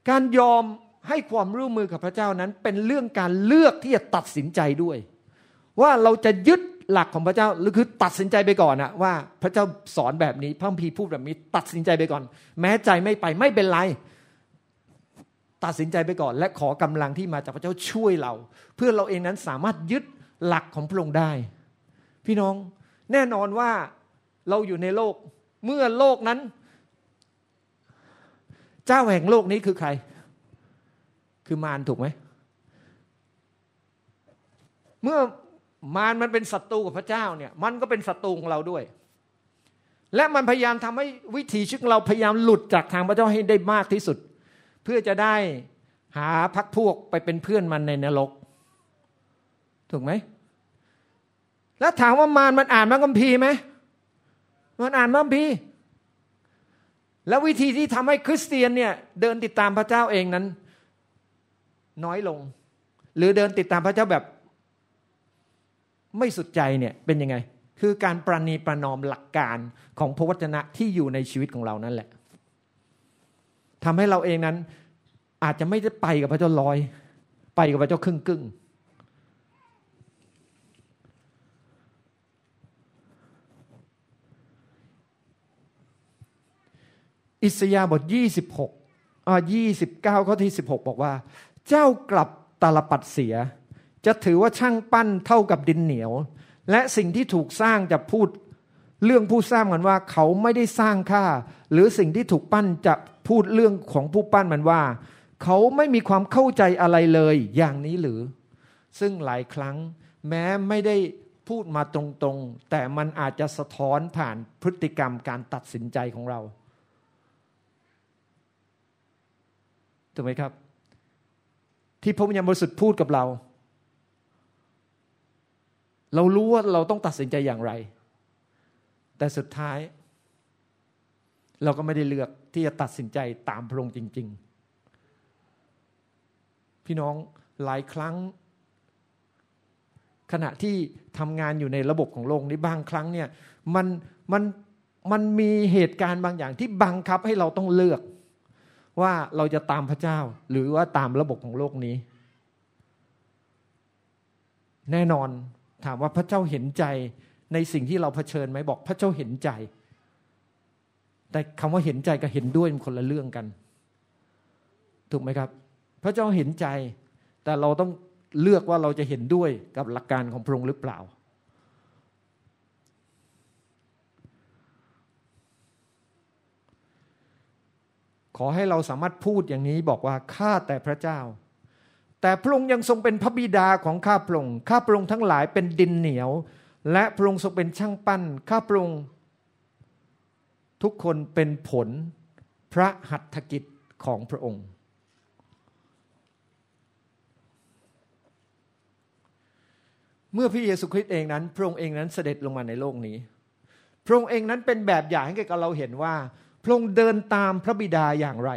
การยอมให้ความร่วมมือกับพระเจ้านั้น เป็นเรื่องการเลือกที่จะตัดสินใจด้วย ว่าเราจะยึดหลักของพระเจ้าหรือคือตัดสินใจไปก่อนนะว่าพระเจ้าสอนแบบนี้พระพีพูดแบบนี้ ตัดสินใจไปก่อน แม้ใจไม่ไปไม่เป็นไร ตัดสินใจไปก่อน และขอกำลังที่มาจากพระเจ้าช่วยเรา เพื่อเราเองนั้นสามารถยึดหลักของพระองค์ได้ พี่น้องแน่นอนว่าเราอยู่ในโลกเมื่อโลกนั้น เจ้าแห่งโลกนี้คือใคร คือมารถูกไหม เมื่อมารมันเป็นศัตรูกับพระเจ้าเนี่ย มันก็เป็นศัตรูของเราด้วย และมันพยายามทำให้วิถีชีวิตเราพยายามหลุดจากทางพระเจ้าให้ได้มากที่สุด เพื่อจะได้หาพักพวกไปเป็นเพื่อนมันในนรก ถูกไหม แล้วถามว่ามารมันอ่านมังคัมภีร์ไหมมันอ่านมังคัมภีร์ แล้ววิธีที่ทำให้คริสเตียนเนี่ยเดินติดตามพระเจ้าเองนั้น น้อยลง หรือเดินติดตามพระเจ้าแบบ ไม่สุดใจเนี่ยเป็นยังไง คือการประนีประนอมหลักการของพระวจนะที่อยู่ในชีวิตของเรานั่นแหละทำให้เราเองนั้นอาจจะไม่ได้ไปกับพระเจ้าลอย ไปกับพระเจ้าครึ่งกึ่ง อิสยาบท 26อ่า29 ข้อที่ 16 บอกว่า เจ้ากลับตาลปัดเสีย จะถือว่าช่างปั้นเท่ากับดินเหนียว และสิ่งที่ถูกสร้างจะพูดเรื่องผู้สร้างกันว่าเขาไม่ได้สร้างค่า หรือสิ่งที่ถูกปั้นจะพูดเรื่องของผู้ปั้นมันว่า เขาไม่มีความเข้าใจอะไรเลยอย่างนี้หรือ ซึ่งหลายครั้งแม้ไม่ได้พูดมาตรงๆ แต่มันอาจจะสะท้อนผ่านพฤติกรรมการตัดสินใจของเรา ถูกไหมครับ ที่พระวิญญาณบริสุทธิ์พูดกับเรา เรารู้ว่าเราต้องตัดสินใจอย่างไร แต่สุดท้าย เราก็ไม่ได้เลือกที่จะตัดสินใจตามพระองค์จริง ๆ พี่น้องหลายครั้ง ขณะที่ทำงานอยู่ในระบบของโลกนี้บางครั้งเนี่ยมันมันมันมีเหตุการณ์บางอย่างที่บังคับให้เราต้องเลือก ว่าเราจะตามพระเจ้า หรือว่าตามระบบของโลกนี้ แน่นอนถามว่าพระเจ้าเห็นใจในสิ่งที่เราเผชิญไหมบอกพระเจ้าเห็นใจ แต่คำว่าเห็นใจกับเห็นด้วยมันคนละเรื่องกัน ถูกไหมครับ พระเจ้าเห็นใจ แต่เราต้องเลือกว่าเราจะเห็นด้วยกับหลักการของพระองค์หรือเปล่า ขอให้เราสามารถพูดอย่างนี้บอกว่าข้าแต่พระเจ้า แต่พระองค์ยังทรงเป็นพระบิดาของข้าพระองค์ข้าพระองค์ทั้งหลายเป็นดินเหนียว และพระองค์ทรงเป็นช่างปั้น ข้าพระองค์ทุกคนเป็นผลพระหัตถกิจของพระองค์ เมื่อพระเยซูคริสต์เองนั้น พระองค์เองนั้นเสด็จลงมาในโลกนี้ พระองค์เองนั้นเป็นแบบอย่างให้แก่เราเห็นว่า พระองค์เดินตามพระบิดาอย่างไร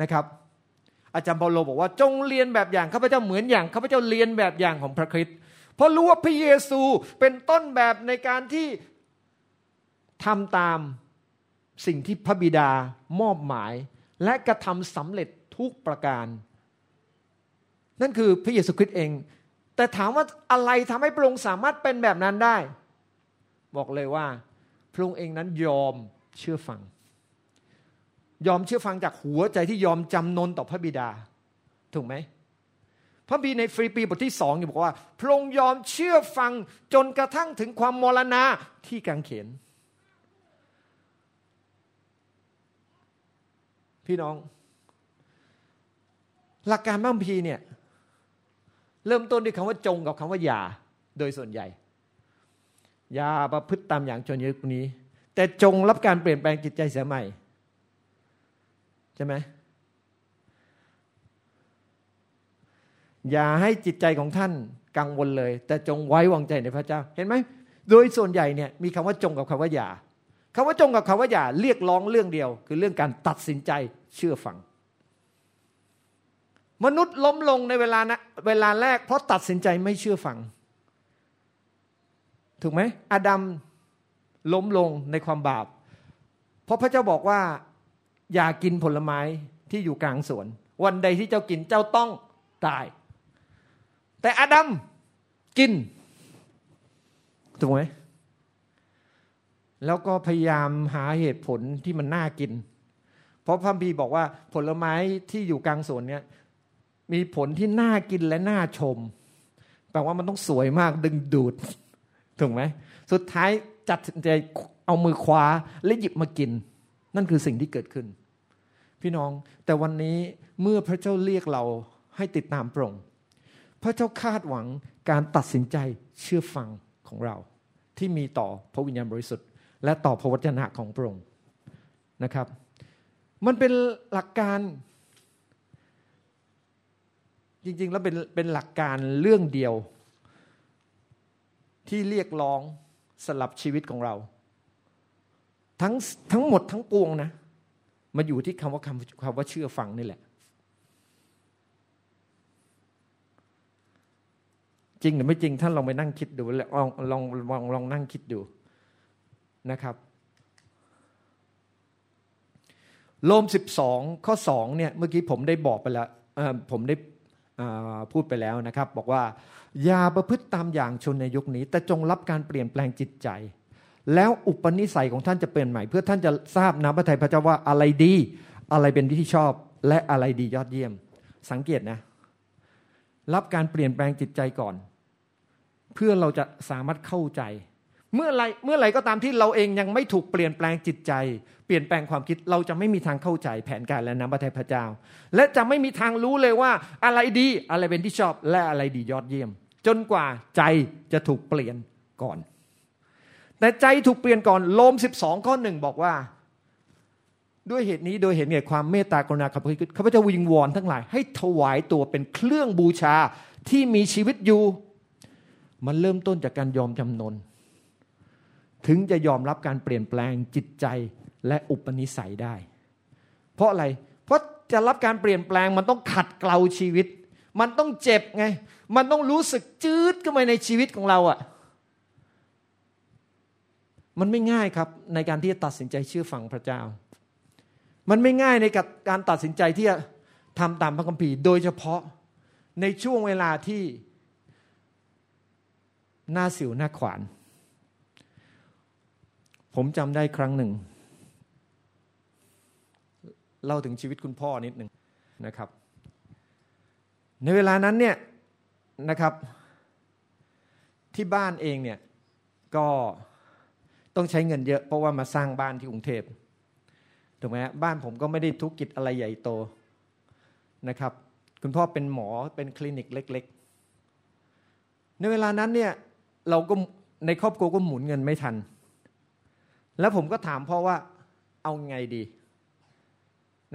นะครับ อาจารย์เปาโลบอกว่าจงเลียนแบบอย่างข้าพเจ้าเหมือนอย่างข้าพเจ้าเลียนแบบอย่างของพระคริสต์เพราะรู้ว่าพระเยซูเป็นต้นแบบในการที่ทำตามสิ่งที่พระบิดามอบหมาย และกระทำสำเร็จทุกประการ นั่นคือพระเยซูคริสต์เอง แต่ถามว่าอะไรทำให้พระองค์สามารถเป็นแบบนั้นได้ บอกเลยว่าพระองค์เองนั้นยอมเชื่อฟัง ยอมเชื่อฟังจากหัวใจที่ยอมจำนนต่อพระบิดา ถูกไหมพระบีในฟรีปีบทที่สองบอกว่าพระองค์ยอมเชื่อฟังจนกระทั่งถึงความมรณาที่กังเขน พี่น้อง หลักการบัมพีเนี่ยเริ่มต้นด้วยคำว่าจงกับคำว่าอย่าโดยส่วนใหญ่อย่าประพฤติตามอย่างชนยุคนี้ แต่จงรับการเปลี่ยนแปลงจิตใจเสียใหม่ ช่ไหมอย่าให้จิตใจของท่านกังวลเลย แต่จงไว้วางใจในพระเจ้า เห็นไหมโดยส่วนใหญ่เนี่ยมีคำว่าจงกับคำว่าอย่าคำว่าจงกับคำว่าอย่าเรียกร้องเรื่องเดียว คือเรื่องการตัดสินใจเชื่อฟัง มนุษย์ล้มลงในเวลานะเวลาแรก เพราะตัดสินใจไม่เชื่อฟัง ถูกไหมอาดัมล้มลงในความบาป เพราะพระเจ้าบอกว่า อย่ากินผลไม้ที่อยู่กลางสวน วันใดที่เจ้ากินเจ้าต้องตาย แต่อาดัมกินถูกไหมแล้วก็พยายามหาเหตุผลที่มันน่ากิน เพราะพระบีบอกว่าผลไม้ที่อยู่กลางสวนเนี่ยมีผลที่น่ากินและน่าชม แปลว่ามันต้องสวยมากดึงดูด ถูกไหม สุดท้ายจัดใจเอามือคว้าและหยิบมากิน นั่นคือสิ่งที่เกิดขึ้น พี่น้อง แต่วันนี้เมื่อพระเจ้าเรียกเราให้ติดตามพระองค์พระเจ้าคาดหวังการตัดสินใจเชื่อฟังของเรา ที่มีต่อพระวิญญาณบริสุทธิ์ และต่อพระวจนะของพระองค์นะครับ มันเป็นหลักการ จริง ๆ แล้วเป็นเป็นหลักการเรื่องเดียว ที่เรียกร้องสลับชีวิตของเรา ทั้งทั้งหมดทั้งปวงนะ มาอยู่ที่คำว่าคำคำว่าเชื่อฟังนี่แหละ จริงหรือไม่จริงท่านลองไปนั่งคิดดูลองลองลองลองนั่งคิดดูนะครับโลมสิบสองข้อสองเนี่ยเมื่อกี้ผมได้บอกไปแล้วผมได้พูดไปแล้วนะครับ บอกว่า อย่าประพฤติตามอย่างชนในยุคนี้ แต่จงรับการเปลี่ยนแปลงจิตใจ แล้วอุปนิสัยของท่านจะเปลี่ยนใหม่ เพื่อท่านจะทราบน้ำพระทัยพระเจ้าว่าอะไรดี อะไรเป็นที่ชอบและอะไรดียอดเยี่ยม สังเกตนะ รับการเปลี่ยนแปลงจิตใจก่อน เพื่อเราจะสามารถเข้าใจ เมื่อไรเมื่อไรก็ตามที่เราเองยังไม่ถูกเปลี่ยนแปลงจิตใจ เปลี่ยนแปลงความคิดเราจะไม่มีทางเข้าใจ แผนการและน้ำพระทัยพระเจ้า และจะไม่มีทางรู้เลยว่า อะไรดีอะไรเป็นที่ชอบและอะไรดียอดเยี่ยม จนกว่าใจจะถูกเปลี่ยนก่อน แต่ใจถูกเปลี่ยนก่อนโลม 12 ข้อหนึ่งบอกว่า ด้วยเหตุนี้โดยเห็นเหตุความเมตตากรุณาข้าพเจ้าข้าพเจ้าวิงวอนทั้งหลาย ให้ถวายตัวเป็นเครื่องบูชาที่มีชีวิตอยู่ มันเริ่มต้นจากการยอมจำนน ถึงจะยอมรับการเปลี่ยนแปลงจิตใจและอุปนิสัยได้ เพราะอะไร เพราะจะรับการเปลี่ยนแปลงมันต้องขัดเกลาชีวิต มันต้องเจ็บไง มันต้องรู้สึกจืดเข้ามาในชีวิตของเราอะ่ะ มันไม่ง่ายครับในการที่จะตัดสินใจเชื่อฟังพระเจ้า มันไม่ง่ายในการตัดสินใจที่จะทำตามพระคัมภีร์ โดยเฉพาะในช่วงเวลาที่หน้าสิวหน้าขวาน ผมจำได้ครั้งหนึ่งเล่าถึงชีวิตคุณพ่อนิดหนึ่งนะครับ ในเวลานั้นเนี่ยนะครับที่บ้านเองเนี่ยก็ ต้องใช้เงินเยอะเพราะว่ามาสร้างบ้านที่กรุงเทพถูกไหมบ้านผมก็ไม่ได้ธุรกิจอะไรใหญ่โตนะครับ คุณพ่อเป็นหมอเป็นคลินิกเล็ก ๆ ในเวลานั้นเนี่ยเราก็ในครอบครัวก็หมุนเงินไม่ทัน แล้วผมก็ถามพ่อว่าเอาไงดี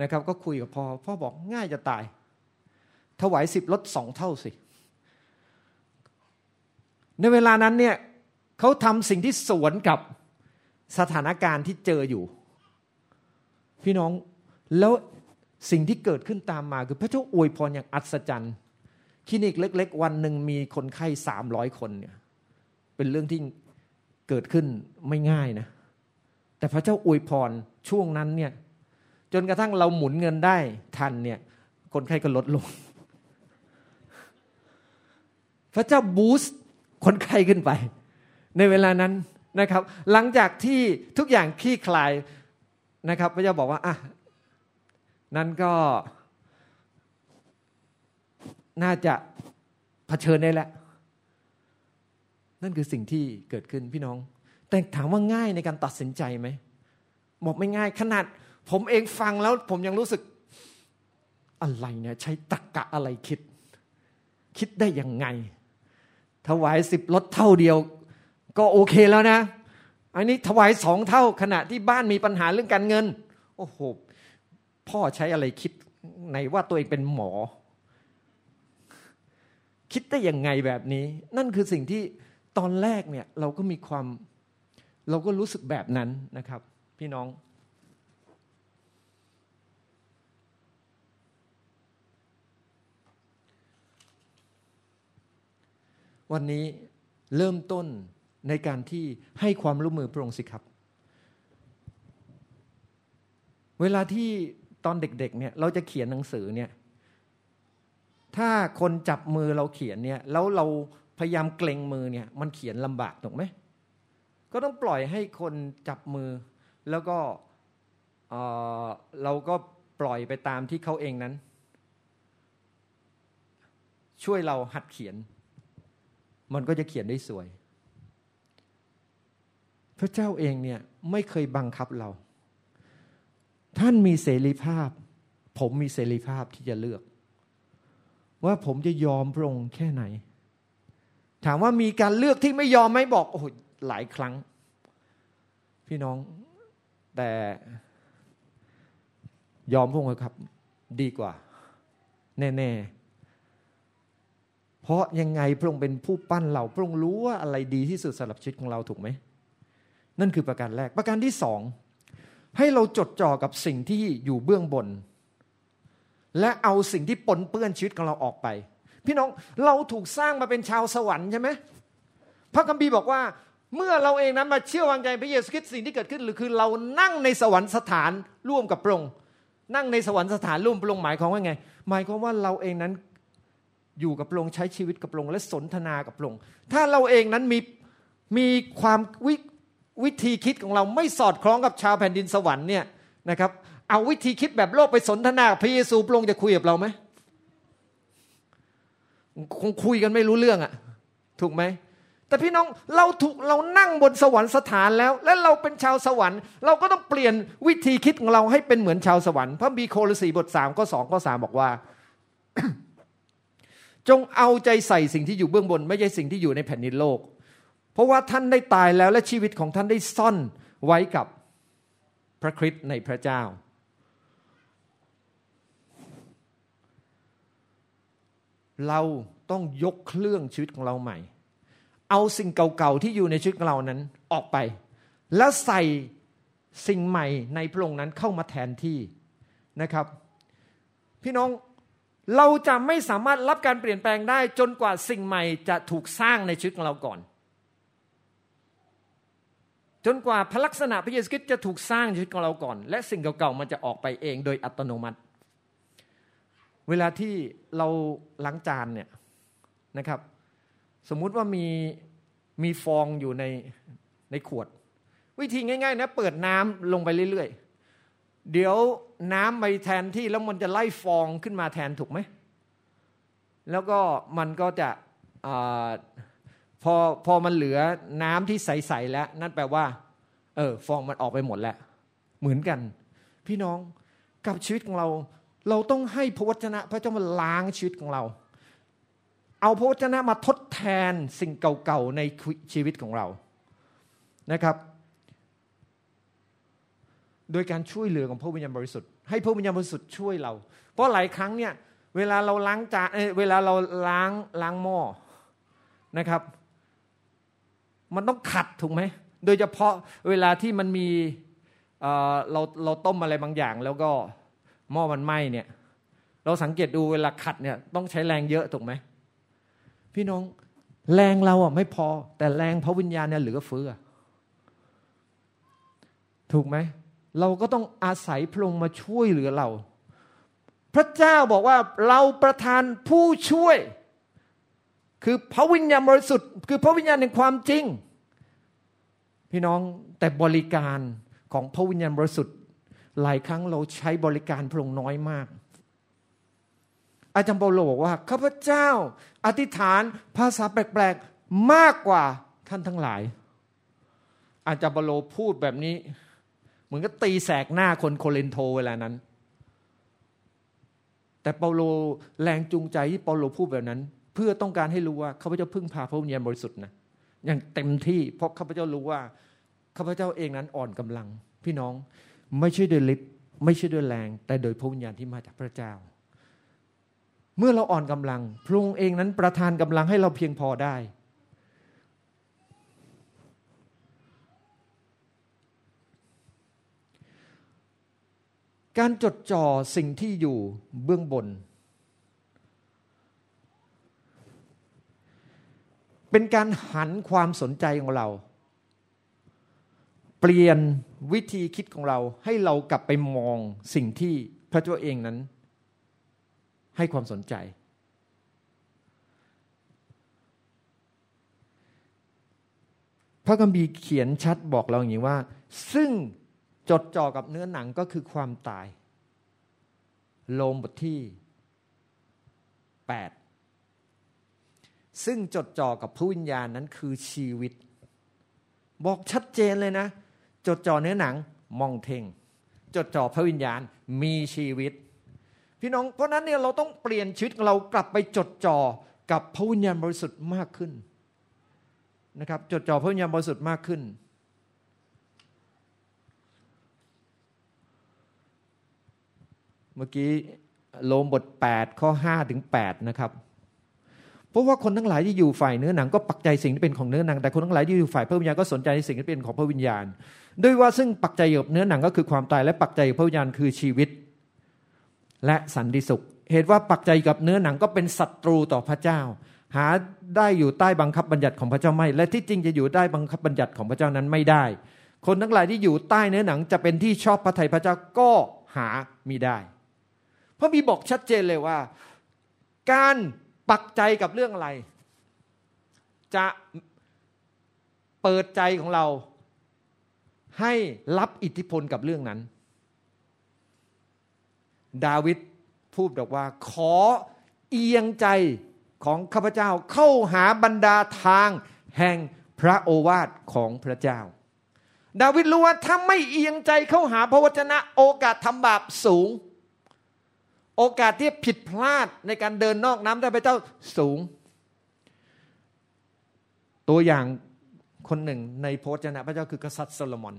นะครับ ก็คุยกับพ่อพ่อบอกง่ายจะตาย ถวายสิบลดสองเท่าสิ ในเวลานั้นเนี่ยเขาทำสิ่งที่สวนกับ สถานการณ์ที่เจออยู่ พี่น้องแล้วสิ่งที่เกิดขึ้นตามมาคือพระเจ้าอวยพรอย่างอัศจรรย์คลินิกเล็ก ๆ วันหนึ่งมีคนไข้สามร้อยคนเนี่ยเป็นเรื่องที่เกิดขึ้นไม่ง่ายนะ แต่พระเจ้าอวยพรช่วงนั้นเนี่ยจนกระทั่งเราหมุนเงินได้ทันเนี่ยคนไข้ก็ลดลง พระเจ้าบูสต์คนไข้ขึ้นไป ในเวลานั้น นะครับ หลังจากที่ทุกอย่างคลี่คลายนะครับพระเจ้าบอกว่าอะนั่นก็น่าจะเผชิญได้แล้ว นั่นคือสิ่งที่เกิดขึ้นพี่น้อง แต่ถามว่าง่ายในการตัดสินใจไหมบอกไม่ง่าย ขนาดผมเองฟังแล้ว ผมยังรู้สึกอะไรเนี่ยใช้ตรกกะอะไรคิด คิดได้ยังไงถวายสิบลดเท่าเดียว ก็โอเคแล้วนะ อันนี้ถวายสองเท่าขณะที่บ้านมีปัญหาเรื่องการเงิน โอ้โห พ่อใช้อะไรคิดในว่าตัวเองเป็นหมอ คิดได้ยังไงแบบนี้ นั่นคือสิ่งที่ตอนแรกเนี่ยเราก็มีความเราก็รู้สึกแบบนั้นนะครับ พี่น้อง วันนี้เริ่มต้น ในการที่ให้ความร่วมมือพระองค์สิครับ เวลาที่ตอนเด็กๆเนี่ยเราจะเขียนหนังสือเนี่ยถ้าคนจับมือเราเขียนเนี่ยแล้วเราพยายามเกรงมือเนี่ยมันเขียนลำบากถูกไหมก็ต้องปล่อยให้คนจับมือ แล้วก็เเราก็ปล่อยไปตามที่เขาเองนั้น ช่วยเราหัดเขียน มันก็จะเขียนได้สวย พระเจ้าเองเนี่ยไม่เคยบังคับเรา ท่านมีเสรีภาพ ผมมีเสรีภาพที่จะเลือก ว่าผมจะยอมพระองค์แค่ไหน ถามว่ามีการเลือกที่ไม่ยอมไหมบอกโอ้โหหลายครั้ง พี่น้องแต่ยอมพระองศ์ครับ ดีกว่า แน่ๆ เพราะยังไงพระองค์เป็นผู้ปั้นเรา พระองค์รู้ว่าอะไรดีที่สุดสำหรับชีวิตของเราถูกไหม นั่นคือประการแรก ประการที่สองให้เราจดจ่อกับสิ่งที่อยู่เบื้องบน และเอาสิ่งที่ปนเปื้อนชีวิตของเราออกไป พี่น้องเราถูกสร้างมาเป็นชาวสวรรค์ใช่ไหมพระคัมภีร์บอกว่าเมื่อเราเองนั้นมาเชื่อวางใจพระเยซูคริสต์สิ่งที่เกิดขึ้นหรือคือเรานั่งในสวรรค์สถานร่วมกับพระองค์นั่งในสวรรค์สถานร่วมพระองค์หมายความว่าไง หมายความว่าเราเองนั้นอยู่กับพระองค์ใช้ชีวิตกับพระองค์และสนทนากับพระองค์ถ้าเราเองนั้นมีมีความวิ วิธีคิดของเราไม่สอดคล้องกับชาวแผ่นดินสวรรค์เนี่ยนะครับ เอาวิธีคิดแบบโลกไปสนทนาพระเยซูพระองค์จะคุยกับเราไหมคงคุยกันไม่รู้เรื่องอะถูกไหมแต่พี่น้องเราถูกเรานั่งบนสวรรค์สถานแล้ว และเราเป็นชาวสวรรค์ เราก็ต้องเปลี่ยนวิธีคิดของเราให้เป็นเหมือนชาวสวรรค์พระบีโคลสีบทสามข้อสองข้อสามบอกว่า จงเอาใจใส่สิ่งที่อยู่เบื้องบน ไม่ใช่สิ่งที่อยู่ในแผ่นดินโลก เพราะว่าท่านได้ตายแล้วและชีวิตของท่านได้ซ่อนไว้กับพระคริสต์ในพระเจ้า เราต้องยกเครื่องชีวิตของเราใหม่ เอาสิ่งเก่าๆที่อยู่ในชีวิตของเรานั้นออกไป แล้วใส่สิ่งใหม่ในพระองค์นั้นเข้ามาแทนที่นะครับ พี่น้องเราจะไม่สามารถรับการเปลี่ยนแปลงได้จนกว่าสิ่งใหม่จะถูกสร้างในชีวิตของเราก่อน จนกว่าพลักษณะพระเยซูคริสต์จะถูกสร้างในชีวิตของเราก่อน และสิ่งเก่าๆมันจะออกไปเองโดยอัตโนมัติ เวลาที่เราล้างจานเนี่ยนะครับ สมมุติว่ามีมีฟองอยู่ในในขวด วิธีง่ายๆนะเปิดน้ำลงไปเรื่อยๆ เดี๋ยวน้ำไปแทนที่แล้วมันจะไล่ฟองขึ้นมาแทนถูกไหมแล้วก็มันก็จะ พอพอมันเหลือน้ำที่ใสๆแล้ว นั่นแปลว่า เออ ฟองมันออกไปหมดแล้ว เหมือนกัน พี่น้องกับชีวิตของเรา เราต้องให้พระวจนะ พระเจ้ามาล้างชีวิตของเรา เอาพระวจนะมาทดแทนสิ่งเก่าๆในชีวิตของเรานะครับ โดยการช่วยเหลือของพระวิญญาณบริสุทธิ์ให้พระวิญญาณบริสุทธิ์ช่วยเรา เพราะหลายครั้งเนี่ยเวลาเราล้างจานเวลาเราล้างล้างหม้อนะครับ มันต้องขัดถูกไหม โดยเฉพาะเวลาที่มันมีเราเราต้มอะไรบางอย่าง แล้วก็หม้อมันไหม้เนี่ย เราสังเกตดูเวลาขัดเนี่ยต้องใช้แรงเยอะถูกไหมพี่น้องแรงเราอะไม่พอ แต่แรงพระวิญญาณเนี่ยเหลือเฟือ ถูกไหม เราก็ต้องอาศัยพระองค์มาช่วยเหลือเรา พระเจ้าบอกว่าเราประทานผู้ช่วย คือพระวิญญาณบริสุทธิ์ คือพระวิญญาณแห่งความจริง พี่น้องแต่บริการของพระวิญญาณบริสุทธิ์ หลายครั้งเราใช้บริการพระองค์น้อยมาก อาจารย์เปาโลบอกว่าข้าพเจ้าอธิษฐานภาษาแปลกๆมากกว่าท่านทั้งหลาย อาจารย์เปาโลพูดแบบนี้ เหมือนก็ตีแสกหน้าคนโครินธ์เวลานั้น แต่เปาโลแรงจูงใจที่เปาโลพูดแบบนั้น เพื่อต้องการให้รู้ว่าข้าพเจ้าพึ่งพาพระวิญญาณบริสุทธิ์นะอย่างเต็มที่เพราะข้าพเจ้ารู้ว่าข้าพเจ้าเองนั้นอ่อนกำลัง พี่น้องไม่ใช่โดยฤทธิ์ไม่ใช่ด้วยแรง แต่โดยพระวิญญาณที่มาจากพระเจ้า เมื่อเราอ่อนกำลัง พระองค์เองนั้นประทานกำลังให้เราเพียงพอได้ การจดจ่อสิ่งที่อยู่เบื้องบน เป็นการหันความสนใจของเรา เปลี่ยนวิธีคิดของเราให้เรากลับไปมองสิ่งที่พระเจ้าเองนั้น ให้ความสนใจ พระคัมภีร์เขียนชัดบอกเราอย่างนี้ว่า ซึ่งจดจ่อกับเนื้อหนังก็คือความตาย โลมบทที่ 8 ซึ่งจดจ่อกับผู้วิญญาณนั้นคือชีวิต บอกชัดเจนเลยนะ จดจ่อเนื้อหนังมองเทงจดจ่อพระวิญญาณมีชีวิต พี่น้องเพราะนั้นเนี่ยเราต้องเปลี่ยนชีวิตเรากลับไปจดจ่อกับพระวิญญาณบริสุทธิ์มากขึ้นนะครับ จดจ่อพระวิญญาณบริสุทธิ์มากขึ้น เมื่อกี้โลมบท 8 ข้อ 5 ถึง 8 นะครับ ราะว่าคนทั้งหลายที่อยู่ฝ่ายเนื้อหนังก็ปักใจสิ่งที่เป็นของเนื้อหนัง แต่คนทั้งหลายที่อยู่ฝ่ายพระวิญญาณก็สนใจในสิ่งที่เป็นของพระวิญญาณ ด้วยว่าซึ่งปักใจอยู่เนื้อหนังก็คือความตายและปักใจพระวิญญาณคือชีวิต และสันติสุข เหตุว่าปักใจกับเนื้อหนังก็เป็นศัตรูต่อพระเจ้า หาได้อยู่ใต้บังคับบัญญัติของพระเจ้าไม่ และที่จริงจะอยู่ได้บังคับบัญญัติของพระเจ้านั้นไม่ได้ คนทั้งหลายที่อยู่ใต้เนื้อหนังจะเป็นที่ชอบพระทัยพระเจ้าก็หามีได้ พระบีบอกชัดเจนเลยว่า การ ปักใจกับเรื่องอะไร จะเปิดใจของเรา ให้รับอิทธิพลกับเรื่องนั้น ดาวิดพูดบอกว่า ขอเอียงใจของข้าพเจ้าเข้าหาบรรดาทางแห่งพระโอวาทของพระเจ้า ดาวิดรู้ว่าถ้าไม่เอียงใจเข้าหาพระวจนะโอกาสทำบาปสูง โอกาสที่ผิดพลาดในการเดินนอกน้ำพระทัยพระเจ้าสูง ตัวอย่างคนหนึ่งในพระวจนะพระเจ้าคือกษัตริย์โซโลมอน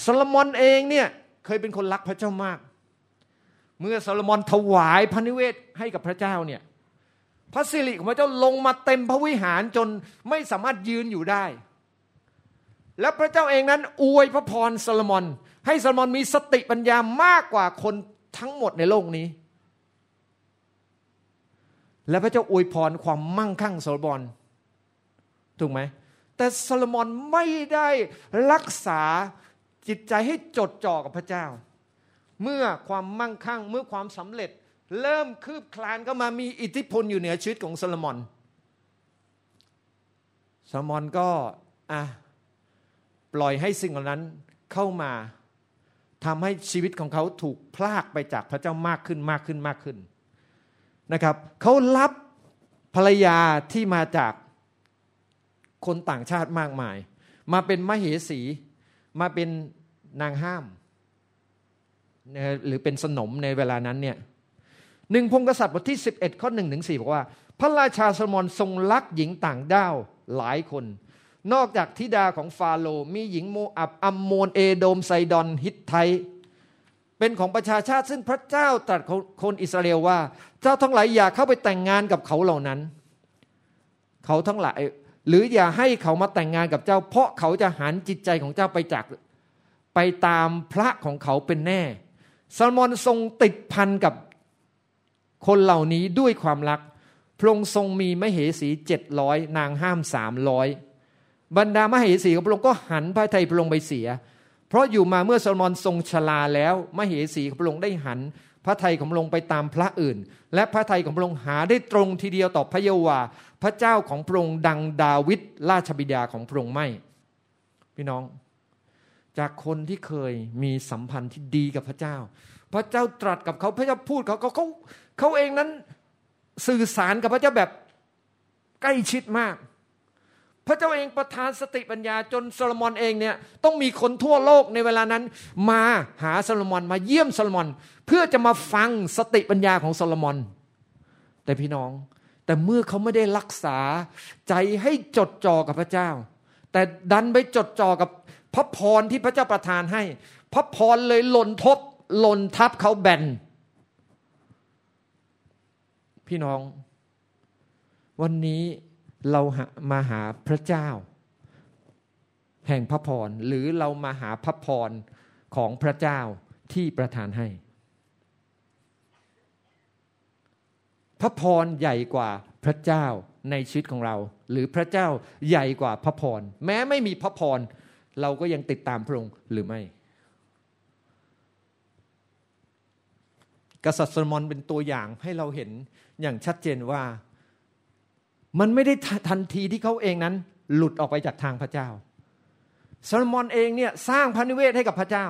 โซโลมอนเองเนี่ยเคยเป็นคนรักพระเจ้ามาก เมื่อโซโลมอนถวายพระนิเวศให้กับพระเจ้าเนี่ยพระสิริของพระเจ้าลงมาเต็มพระวิหารจนไม่สามารถยืนอยู่ได้ และพระเจ้าเองนั้น อวยพระพรโซโลมอน ให้โซโลมอนมีสติปัญญามากกว่าคนทั้งหมดในโลกนี้ และพระเจ้าอวยพรความมั่งคั่งโซโลมอนถูกไหมแต่โซโลมอนไม่ได้รักษาจิตใจให้จดจ่อกับพระเจ้า เมื่อความมั่งคั่งเมื่อความสำเร็จ เริ่มคืบคลานก็มามีอิทธิพลอยู่เหนือชีวิตของโซโลมอนโซโลมอนก็อะปล่อยให้สิ่งเหล่านั้นเข้ามาทำให้ชีวิตของเขาถูกพลากไปจากพระเจ้ามากขึ้นมากขึ้นมากขึ้นน นะครับเขารับภรรยาที่มาจากคนต่างชาติมากมาย มาเป็นมเหสี มาเป็นนางห้ามหรือเป็นสนมในเวลานั้นเนี่ยหนึ่งพงกษัตริย์บทที่ 11 ข้อหนึ่งถึงสี่บอกว่า พระราชาสมอนทรงรักหญิงต่างด้าวหลายคน นอกจากธิดาของฟาโรมีหญิงโมอับอัมโมนเอโดมไซดอน ฮิตไท เป็นของประชาชาติซึ่งพระเจ้าตรัสคนอิสราเอลว่า เจ้าทั้งหลายอย่าเข้าไปแต่งงานกับเขาเหล่านั้น เขาทั้งหลาย หรืออย่าให้เขามาแต่งงานกับเจ้า เพราะเขาจะหันจิตใจของเจ้าไปจากไปตามพระของเขาเป็นแน่ซาลมอนทรงติดพันกับคนเหล่านี้ด้วยความรัก พระองค์ทรงมีมเหสีเจ็ดร้อยนางห้ามสามร้อยบรรดามเหสีของพระองค์ก็หันพระทัยพระองค์ไปเสีย เพราะอยู่มาเมื่อซาลมอนทรงชลาแล้วมเหสีของพระองค์ได้หัน พระไทยของพระองค์ไปตามพระอื่น และพระไทยของพระองค์หาได้ตรงทีเดียวต่อพระเยาวาพระเจ้าของพระองค์ดังดาวิดราชบิดาของพระองค์ไม่ พี่น้อง จากคนที่เคยมีสัมพันธ์ที่ดีกับพระเจ้า พระเจ้าตรัสกับเขาพระเจ้าพูดเขาเขาเขาเขาเองนั้นสื่อสารกับพระเจ้าแบบใกล้ชิดมาก พระเจ้าเองประทานสติปัญญาจนโซโลมอนเองเนี่ยต้องมีคนทั่วโลกในเวลานั้น มาหาโซโลมอนมาเยี่ยมโซโลมอน เพื่อจะมาฟังสติปัญญาของโซโลมอน แต่พี่น้อง แต่เมื่อเขาไม่ได้รักษาใจให้จดจ่อกับพระเจ้า แต่ดันไปจดจ่อกับพระพรที่พระเจ้าประทานให้ พระพรเลยหล่นทบหล่นทับเขาแบนพี่น้อง วันนี้ เรามาหาพระเจ้า แห่งพระพรหรือเรามาหาพระพรของพระเจ้าที่ประทานให้ พระพรใหญ่กว่าพระเจ้าในชีวิตของเรา หรือพระเจ้าใหญ่กว่าพระพรแม้ไม่มีพระพรเราก็ยังติดตามพระองค์หรือไม่กษัตริย์โซโลมอนเป็นตัวอย่างให้เราเห็นอย่างชัดเจนว่า มันไม่ได้ทันทีที่เขาเองนั้น หลุดออกไปจากทางพระเจ้าโซโลมอนเองเนี่ยสร้างพระนิเวศให้กับพระเจ้า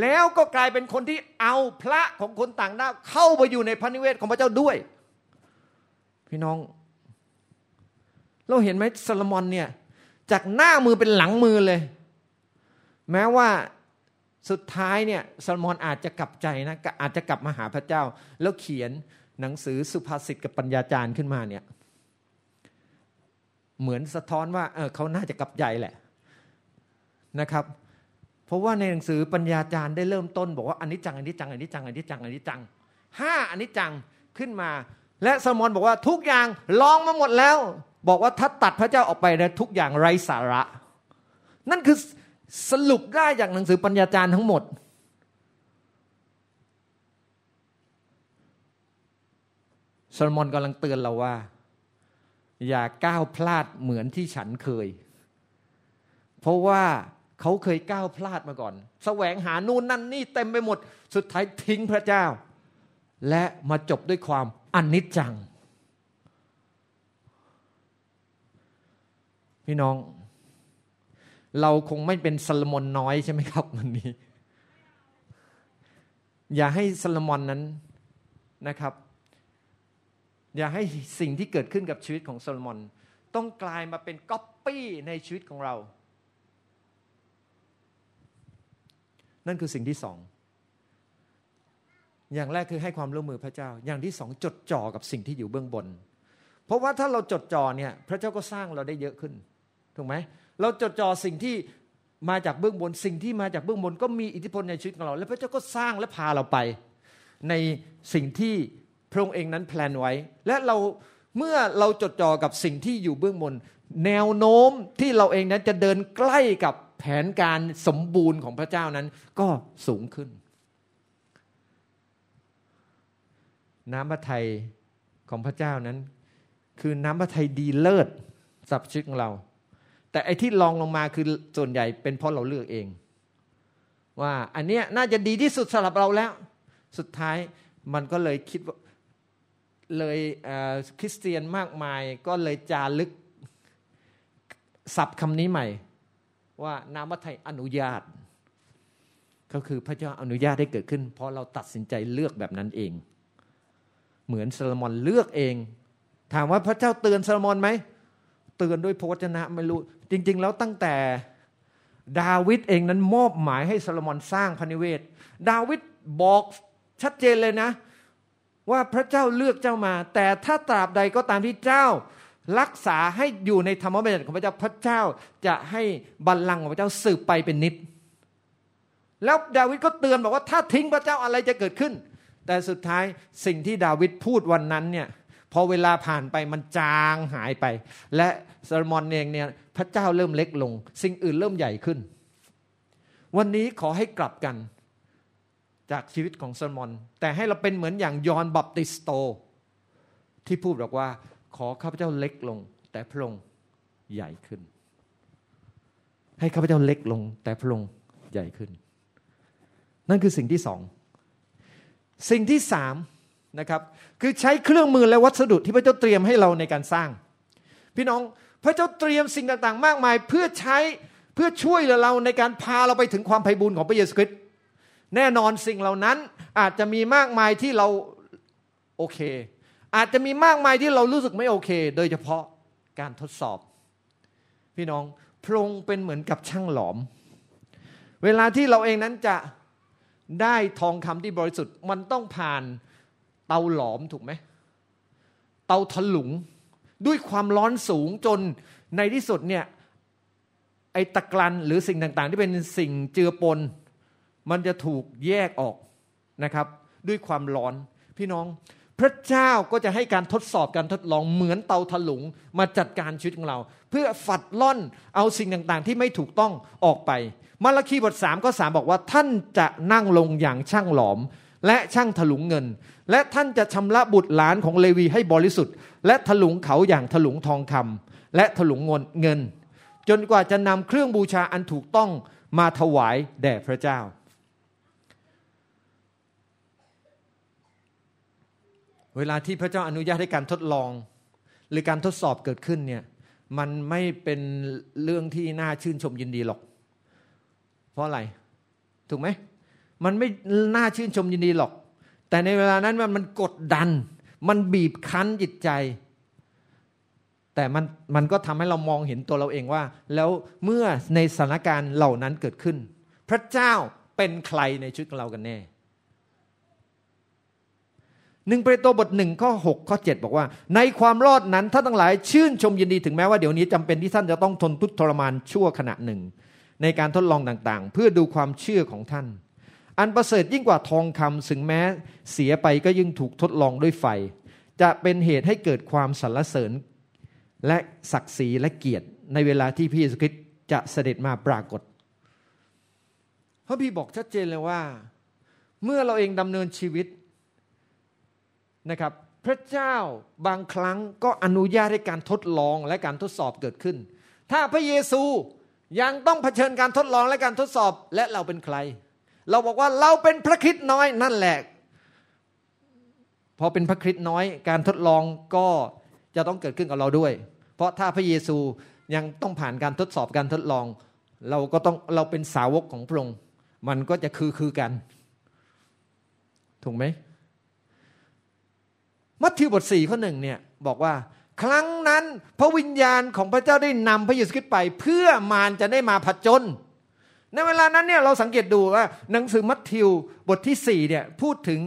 แล้วก็กลายเป็นคนที่เอาพระของคนต่างด้าวเข้าไปอยู่ในพระนิเวศของพระเจ้าด้วย พี่น้อง เราเห็นไหมโซโลมอนเนี่ยจากหน้ามือเป็นหลังมือเลย แม้ว่าสุดท้ายเนี่ยโซโลมอนอาจจะกลับใจนะอาจจะกลับมาหาพระเจ้า แล้วเขียนหนังสือสุภาษิตกับปัญญาจารย์ขึ้นมาเนี่ย เหมือนสะท้อนว่าเออเขาน่าจะกลับใจแหละนะครับ เพราะว่าในหนังสือปัญญาจารย์ได้เริ่มต้น บอกว่าอันนี้จังอันนี้จังอันนี้จังอันนี้จังอันนี้จังห้าอันนี้จังขึ้นมา และสมอนบอกว่าทุกอย่างลองมาหมดแล้ว บอกว่าถ้าตัดพระเจ้าออกไปนะทุกอย่างไร้สาระ นั่นคือสรุปได้จากหนังสือปัญญาจารย์ทั้งหมดโซโลมอนกำลังเตือนเราว่า อย่าก้าวพลาดเหมือนที่ฉันเคย เพราะว่าเขาเคยก้าวพลาดมาก่อนแสวงหานู่นนั่นนี่เต็มไปหมด สุดท้ายทิ้งพระเจ้า และมาจบด้วยความอนิจจัง พี่น้อง เราคงไม่เป็นซาลมอนน้อยใช่ไหมครับวันนี้ อย่าให้ซาลมอนนั้นนะครับ อย่าให้สิ่งที่เกิดขึ้นกับชีวิตของโซโลมอน ต้องกลายมาเป็นก๊อปปี้ในชีวิตของเรา นั่นคือสิ่งที่สอง อย่างแรกคือให้ความร่วมมือพระเจ้า อย่างที่สองจดจ่อกับสิ่งที่อยู่เบื้องบน เพราะว่าถ้าเราจดจ่อเนี่ยพระเจ้าก็สร้างเราได้เยอะขึ้น ถูกไหม เราจดจ่อสิ่งที่มาจากเบื้องบน สิ่งที่มาจากเบื้องบน ก็มีอิทธิพลในชีวิตของเรา และพระเจ้าก็สร้างและพาเราไป ในสิ่งที่ พระองค์เองนั้นแพลนไว้ และเราเมื่อเราจดจ่อกับสิ่งที่อยู่เบื้องบน แนวโน้มที่เราเองนั้นจะเดินใกล้กับแผนการสมบูรณ์ของพระเจ้านั้นก็สูงขึ้น น้ำพระทัยของพระเจ้านั้น คือน้ำพระทัยดีเลิศสับชีวิตของเรา แต่ไอ้ที่ลองลงมาคือส่วนใหญ่เป็นเพราะเราเลือกเอง ว่าอันเนี้ยน่าจะดีที่สุดสำหรับเราแล้ว สุดท้ายมันก็เลยคิดว่า เลยคริสเตียนมากมายก็เลยจารึกศัพท์คำนี้ใหม่ ว่านามไทยอนุญาต ก็คือพระเจ้าอนุญาตให้เกิดขึ้น เพราะเราตัดสินใจเลือกแบบนั้นเอง เหมือนซาลมอนเลือกเอง ถามว่าพระเจ้าเตือนซาลมอนไหมเตือนด้วยพระวจนะไม่รู้ จริง ๆ แล้วตั้งแต่ดาวิดเองนั้นมอบหมายให้ซาลมอนสร้างพระนิเวศ ดาวิดบอกชัดเจนเลยนะ ว่าพระเจ้าเลือกเจ้ามา แต่ถ้าตราบใดก็ตามที่เจ้า รักษาให้อยู่ในธรรมบัญญัติของพระเจ้าพระเจ้าจะให้บัลลังก์ของพระเจ้าสืบไปเป็นนิด แล้วดาวิดก็เตือนบอกว่าถ้าทิ้งพระเจ้าอะไรจะเกิดขึ้น แต่สุดท้ายสิ่งที่ดาวิดพูดวันนั้นเนี่ยพอเวลาผ่านไปมันจางหายไป และซาลมอนเองเนี่ยพระเจ้าเริ่มเล็กลง สิ่งอื่นเริ่มใหญ่ขึ้น วันนี้ขอให้กลับกัน จากชีวิตของซโลมอน แต่ให้เราเป็นเหมือนอย่างยอนบัพติสโต ที่พูดบอกว่า ขอข้าพเจ้าเล็กลง แต่พระองค์ใหญ่ขึ้น ให้ข้าพเจ้าเล็กลง แต่พระองค์ใหญ่ขึ้น นั่นคือสิ่งที่สองสิ่งที่สามนะครับคือใช้เครื่องมือและวัสดุที่พระเจ้าเตรียมให้เราในการสร้าง พี่น้องพระเจ้าเตรียมสิ่งต่างๆ มากมาย เพื่อใช้เพื่อช่วยเหลือเราในการพาเราไปถึงความไพ่บุญของพระเยซูคริสต์ แน่นอนสิ่งเหล่านั้นอาจจะมีมากมายที่เราโอเค อาจจะมีมากมายที่เรารู้สึกไม่โอเค โดยเฉพาะการทดสอบ พี่น้องพระองค์เป็นเหมือนกับช่างหลอม เวลาที่เราเองนั้นจะได้ทองคำที่บริสุทธิ์ มันต้องผ่านเตาหลอมถูกไหมเตาถลุงด้วยความร้อนสูงจนในที่สุดเนี่ยไอตะกรันหรือสิ่งต่างๆ ที่เป็นสิ่งเจือปน มันจะถูกแยกออกนะครับ ด้วยความร้อน พี่น้อง พระเจ้าก็จะให้การทดสอบการทดลองเหมือนเตาถลุงมาจัดการชีวิตของเรา เพื่อฝัดล่อนเอาสิ่งต่างๆ ที่ไม่ถูกต้องออกไปมาระคีบทสามก็สามบอกว่าท่านจะนั่งลงอย่างช่างหลอม และช่างถลุงเงิน และท่านจะชำระบุตรหลานของเลวีให้บริสุทธิ์ และถลุงเขาอย่างถลุงทองคำและถลุงเงิน จนกว่าจะนำเครื่องบูชาอันถูกต้องมาถวายแด่พระเจ้า เวลาที่พระเจ้าอนุญาตให้การทดลอง หรือการทดสอบเกิดขึ้นเนี่ยมันไม่เป็นเรื่องที่น่าชื่นชมยินดีหรอก เพราะอะไร ถูกไหมมันไม่น่าชื่นชมยินดีหรอก แต่ในเวลานั้นมันมันกดดัน มันบีบคั้นจิตใจ แต่มันมันก็ทำให้เรามองเห็นตัวเราเองว่า แล้วเมื่อในสถานการณ์เหล่านั้นเกิดขึ้น พระเจ้าเป็นใครในชีวิตของเรากันแน่ หนึ่งเปโตรบทหนึ่งข้อหกข้อเจ็ดบอกว่า ในความรอดนั้นท่านทั้งหลายชื่นชมยินดีถึงแม้ว่าเดี๋ยวนี้จำเป็นที่ท่านจะต้องทนทุกข์ทรมานชั่วขณะหนึ่ง ในการทดลองต่างๆ เพื่อดูความเชื่อของท่าน อันประเสริฐยิ่งกว่าทองคำสึงแม้เสียไปก็ยิ่งถูกทดลองด้วยไฟ จะเป็นเหตุให้เกิดความสรรเสริญ และศักดิ์ศรีและเกียรติในเวลาที่พระเยซูคริสต์จะเสด็จมาปรากฏพระพี่บอกชัดเจนเลยว่า เมื่อเราเองดำเนินชีวิต นะครับพระเจ้าบางครั้งก็อนุญาตให้การทดลองและการทดสอบเกิดขึ้น ถ้าพระเยซูยังต้องเผชิญการทดลองและการทดสอบและเราเป็นใคร เราบอกว่าเราเป็นพระคริสต์น้อยนั่นแหละ พอเป็นพระคริสต์น้อย การทดลองก็จะต้องเกิดขึ้นกับเราด้วย เพราะถ้าพระเยซูยังต้องผ่านการทดสอบการทดลอง เราก็ต้องเราเป็นสาวกของพระองค์มันก็จะคือคือกัน ถูกไหม มัทธิวบทสี่ข้อหนึ่งเนี่ยบอกว่า ครั้งนั้นพระวิญญาณของพระเจ้าได้นำพระเยซูคริสต์ไป เพื่อมารจะได้มาผจญในเวลานั้นเนี่ยเราสังเกตดูว่าหนังสือมัทธิวบทที่สี่เนี่ยพูดถึง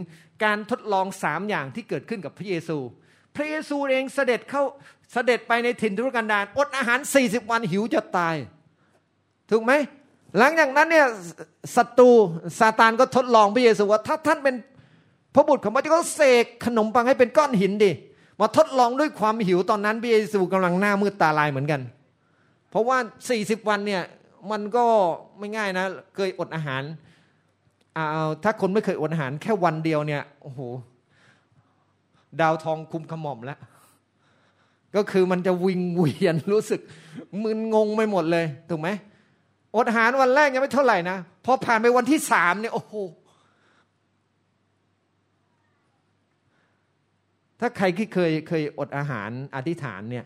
การทดลองสามอย่างที่เกิดขึ้นกับพระเยซู พระเยซูเองเสด็จเข้าเสด็จไปในถิ่นทุรกันดารอดอาหาร 40 วันหิวจะตาย ถูกไหมหลังจากนั้นเนี่ยศัตรูซาตานก็ทดลองพระเยซูว่าถ้าท่านเป็น พระบุตรของพระเจ้าก็เสกขนมปังให้เป็นก้อนหินดิมาทดลองด้วยความหิวตอนนั้นพระเยซูกำลังหน้ามืดตาลายเหมือนกัน เพราะว่า 40 วันเนี่ยมันก็ไม่ง่ายนะ เคยอดอาหารเอาถ้าคนไม่เคยอดอาหารแค่วันเดียวเนี่ยโอ้โหดาวทองคุมขมอมแล้ว ก็คือมันจะวิงเวียนรู้สึกมึนงงไม่หมดเลย ถูกไหมอดอาหารวันแรกยังไม่เท่าไหร่นะพอผ่านไปวันที่สามเนี่ยโอ้โห ถ้าใครที่เคยเคยอดอาหารอธิษฐานเนี่ย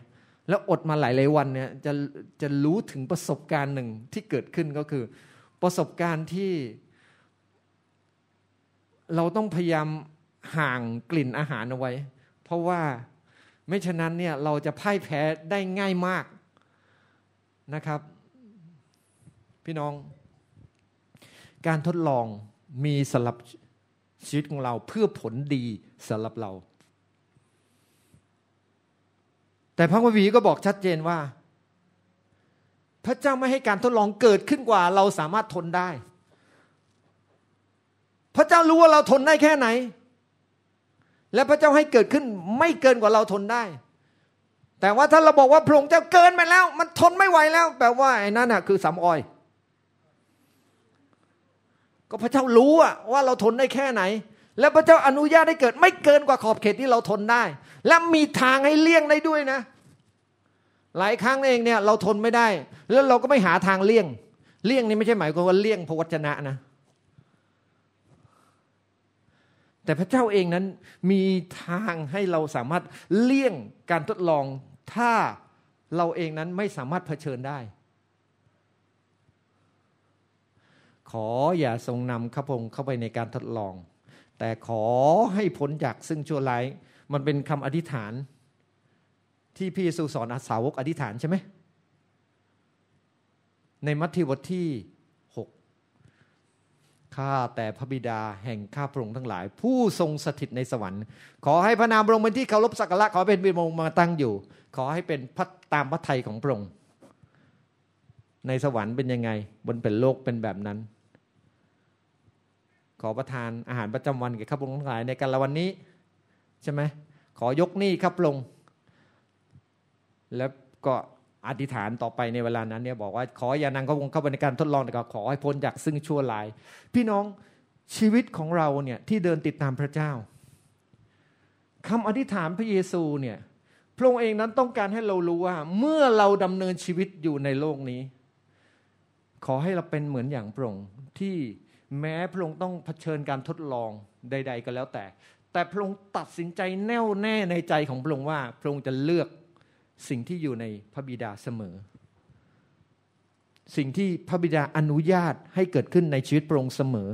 แล้วอดมาหลายหลายวันเนี่ยจะจะรู้ถึงประสบการณ์หนึ่งที่เกิดขึ้นก็คือ ประสบการณ์ที่ เราต้องพยายามห่างกลิ่นอาหารเอาไว้ เพราะว่าไม่ฉะนั้นเนี่ยเราจะพ่ายแพ้ได้ง่ายมากนะครับ พี่น้อง การทดลองมีสำหรับชีวิตของเราเพื่อผลดีสำหรับเรา แต่พระคัมภีก็บอกชัดเจนว่า พระเจ้าไม่ให้การทดลองเกิดขึ้นกว่า เราสามารถทนได้ พระเจ้ารู้ว่าเราทนได้แค่ไหน และพระเจ้าให้เกิดขึ้นไม่เกินกว่าเราทนได้ แต่ว่าถ้าเราบอกว่าพระองค์เจ้าเกินไปแล้ว มันทนไม่ไหวแล้ว แปลว่าไอ้นั่นน่ะคือสำออย ก็พระเจ้ารู้ว่าเราทนได้แค่ไหน และพระเจ้าอนุญาตให้เกิดไม่เกินกว่าขอบเขตที่เราทนได้ และมีทางให้เลี่ยงได้ด้วยนะ หลายครั้งเองเนี่ยเราทนไม่ได้ แล้วเราก็ไม่หาทางเลี่ยง เลี่ยงนี่ไม่ใช่หมายความว่าเลี่ยงพระวจนะนะ แต่พระเจ้าเองนั้นมีทางให้เราสามารถเลี่ยงการทดลอง ถ้าเราเองนั้นไม่สามารถเผชิญได้ ขออย่าทรงนำข้าพงเข้าไปในการทดลอง แต่ขอให้พ้นจากซึ่งชั่วร้าย มันเป็นคำอธิษฐาน ที่พระเยซูสอนอาสาวกอธิษฐานใช่ไหม ในมัทธิวบทที่ข้าแต่พระบิดาแห่งข้าพระองค์ทั้งหลาย ผู้ทรงสถิตในสวรรค์ ขอให้พระนามพระองค์เป็นที่เคารพสักการะขอเป็นบิดมงมาตั้งอยู่ ขอให้เป็นพระตามพระทัยของพระองค์ในสวรรค์เป็นยังไง บนเป็นโลกเป็นแบบนั้น ขอประทานอาหารประจำวันแก่ข้าพระองค์ทั้งหลายในการละวันนี้ใช่ไหมขอยกหนี้ข้าพระองค์แล้วก็อธิษฐานต่อไปในเวลานั้นเนี่ยบอกว่าขออย่านางเขาวงเข้าไปในการทดลองแต่ก็ขอให้พ้นจากซึ่งชั่วลาย พี่น้องชีวิตของเราเนี่ยที่เดินติดตามพระเจ้าคำอธิษฐานพระเยซูเนี่ยพระองค์เองนั้นต้องการให้เรารู้ว่า เมื่อเราดำเนินชีวิตอยู่ในโลกนี้ ขอให้เราเป็นเหมือนอย่างพระองค์ที่ แม้พระองค์ต้องเผชิญการทดลองใด ๆ ก็แล้วแต่ แต่พระองค์ตัดสินใจแน่วแน่ในใจของพระองค์ว่าพระองค์จะเลือกสิ่งที่อยู่ในพระบิดาเสมอ สิ่งที่พระบิดาอนุญาตให้เกิดขึ้นในชีวิตพระองค์เสมอ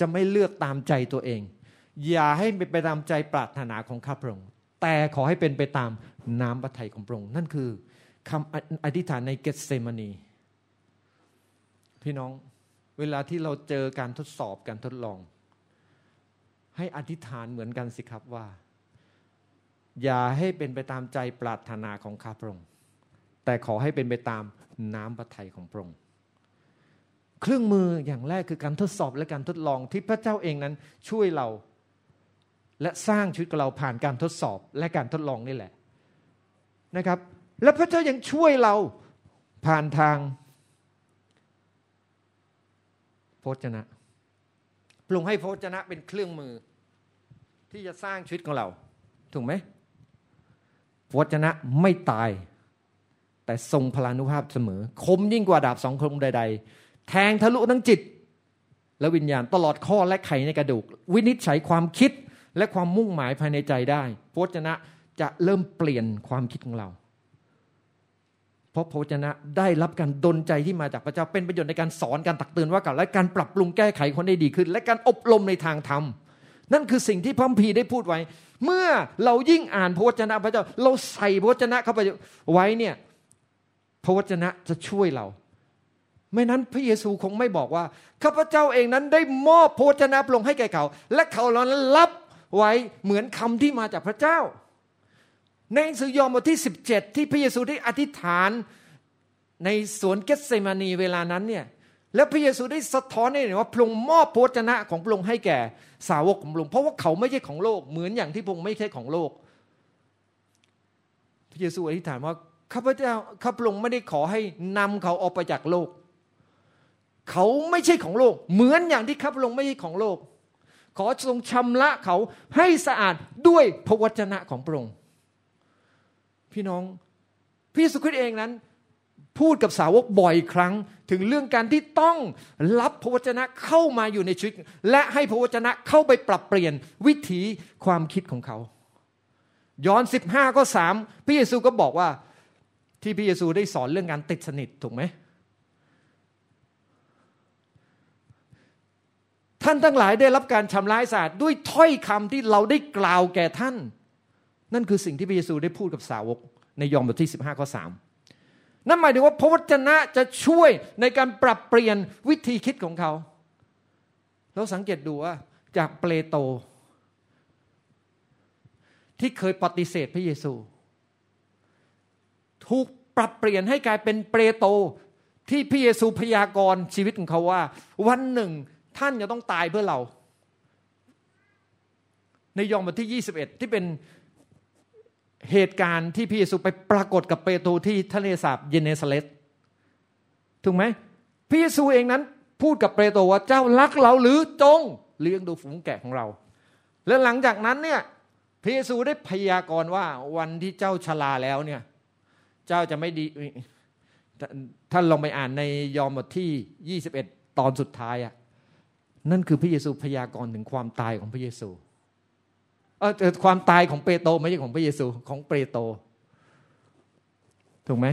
จะไม่เลือกตามใจตัวเอง อย่าให้เป็นไปตามใจปรารถนาของข้าพระองค์แต่ขอให้เป็นไปตามน้ำพระทัยของพระองค์นั่นคือคำอธิษฐานในเกตเซมานี พี่น้อง เวลาที่เราเจอการทดสอบการทดลอง ให้อธิษฐานเหมือนกันสิครับว่า อย่าให้เป็นไปตามใจปรารถนาของข้าพระองค์แต่ขอให้เป็นไปตามน้ำพระทัยของพระองค์เครื่องมืออย่างแรกคือการทดสอบและการทดลองที่พระเจ้าเองนั้นช่วยเรา และสร้างชีวิตเราผ่านการทดสอบและการทดลองนี่แหละนะครับ และพระเจ้ายังช่วยเราผ่านทาง โภชนะ ปรุงให้โภชนะเป็นเครื่องมือ ที่จะสร้างชีวิตของเรา ถูกไหมวจนะไม่ตาย แต่ทรงพลานุภาพเสมอ คมยิ่งกว่าดาบสองคมใด ๆ แทงทะลุทั้งจิต และวิญญาณตลอดข้อและไขในกระดูก วินิจฉัยความคิดและความมุ่งหมายภายในใจได้พระวจนะจะเริ่มเปลี่ยนความคิดของเรา เพราะพระวจนะได้รับการดลใจที่มาจากพระเจ้าเป็นประโยชน์ในการสอนการตักเตือนว่ากันและการปรับปรุงแก้ไขคนได้ดีขึ้น และการอบรมในทางธรรม นั่นคือสิ่งที่พระพีได้พูดไว้ เมื่อเรายิ่งอ่านพระวจนะพระเจ้า เราใส่พระวจนะเข้าไปไว้เนี่ยพระวจนะจะช่วยเรา ไม่นั้นพระเยซูคงไม่บอกว่าข้าพเจ้าเองนั้นได้มอบพระวจนะลงให้แก่เขา และเขาเหล่านั้นรับไว้เหมือนคำที่มาจากพระเจ้า ในหนังสือยอห์นบทที่ 17 ที่พระเยซูได้อธิษฐานในสวนเกสเซมานีเวลานั้นเนี่ยแล้วพระเยซูได้สะท้อนให้เห็นว่าพระองค์มอบพระชนะของพระองค์ให้แก่สาวกของพระองค์เพราะว่าเขาไม่ใช่ของโลกเหมือนอย่างที่พระองค์ไม่ใช่ของโลก พระเยซูอธิษฐานว่าข้าพเจ้าข้าพระองค์ไม่ได้ขอให้นำเขาออกไปจากโลก เขาไม่ใช่ของโลก เหมือนอย่างที่ข้าพระองค์ไม่ใช่ของโลก ขอทรงชำระเขาให้สะอาดด้วยพระวจนะของพระองค์ พี่น้องพระเยซูคริสต์เองนั้น พูดกับสาวกบ่อยครั้ง ถึงเรื่องการที่ต้องรับพระวจนะเข้ามาอยู่ในชีวิต และให้พระวจนะเข้าไปปรับเปลี่ยนวิถีความคิดของเขาย้อน 15ก็สามพระเยซูก็บอกว่าที่พระเยซูได้สอนเรื่องการติดสนิทถูกไหมท่านทั้งหลายได้รับการชำระสะอาดด้วยถ้อยคำที่เราได้กล่าวแก่ท่าน นั่นคือสิ่งที่พระเยซูได้พูดกับสาวกในยอห์นบทที่ 15ข้อ3นั่นหมายถึงว่าพระวจนะจะช่วยในการปรับเปลี่ยนวิธีคิดของเขาเราสังเกตดูว่าจากเปโตรที่เคยปฏิเสธพระเยซู ถูกปรับเปลี่ยนให้กลายเป็นเปโตรที่พระเยซูพยากรณ์ชีวิตของเขาว่า วันหนึ่งท่านจะต้องตายเพื่อเรา ในยองบทที่ 21 ที่เป็น เหตุการณ์ที่พระเยซูไปปรากฏกับเปโตรที่ทะเลสาบเยเนซาเล็ตถูกไหมพระเยซูเองนั้นพูดกับเปโตรว่าเจ้ารักเราหรือจงเลี้ยงดูฝูงแกะของเรา และหลังจากนั้นเนี่ยพระเยซูได้พยากรณ์ว่าวันที่เจ้าชราแล้วเนี่ยเจ้าจะไม่ดีท่านลองไปอ่านในยอห์นบทที่ 21 ตอนสุดท้ายอะนั่นคือพระเยซูพยากรณ์ถึงความตายของพระเยซู เออความตายของเปโตรไม่ใช่ของพระเยซูของเปโตรถูกไหม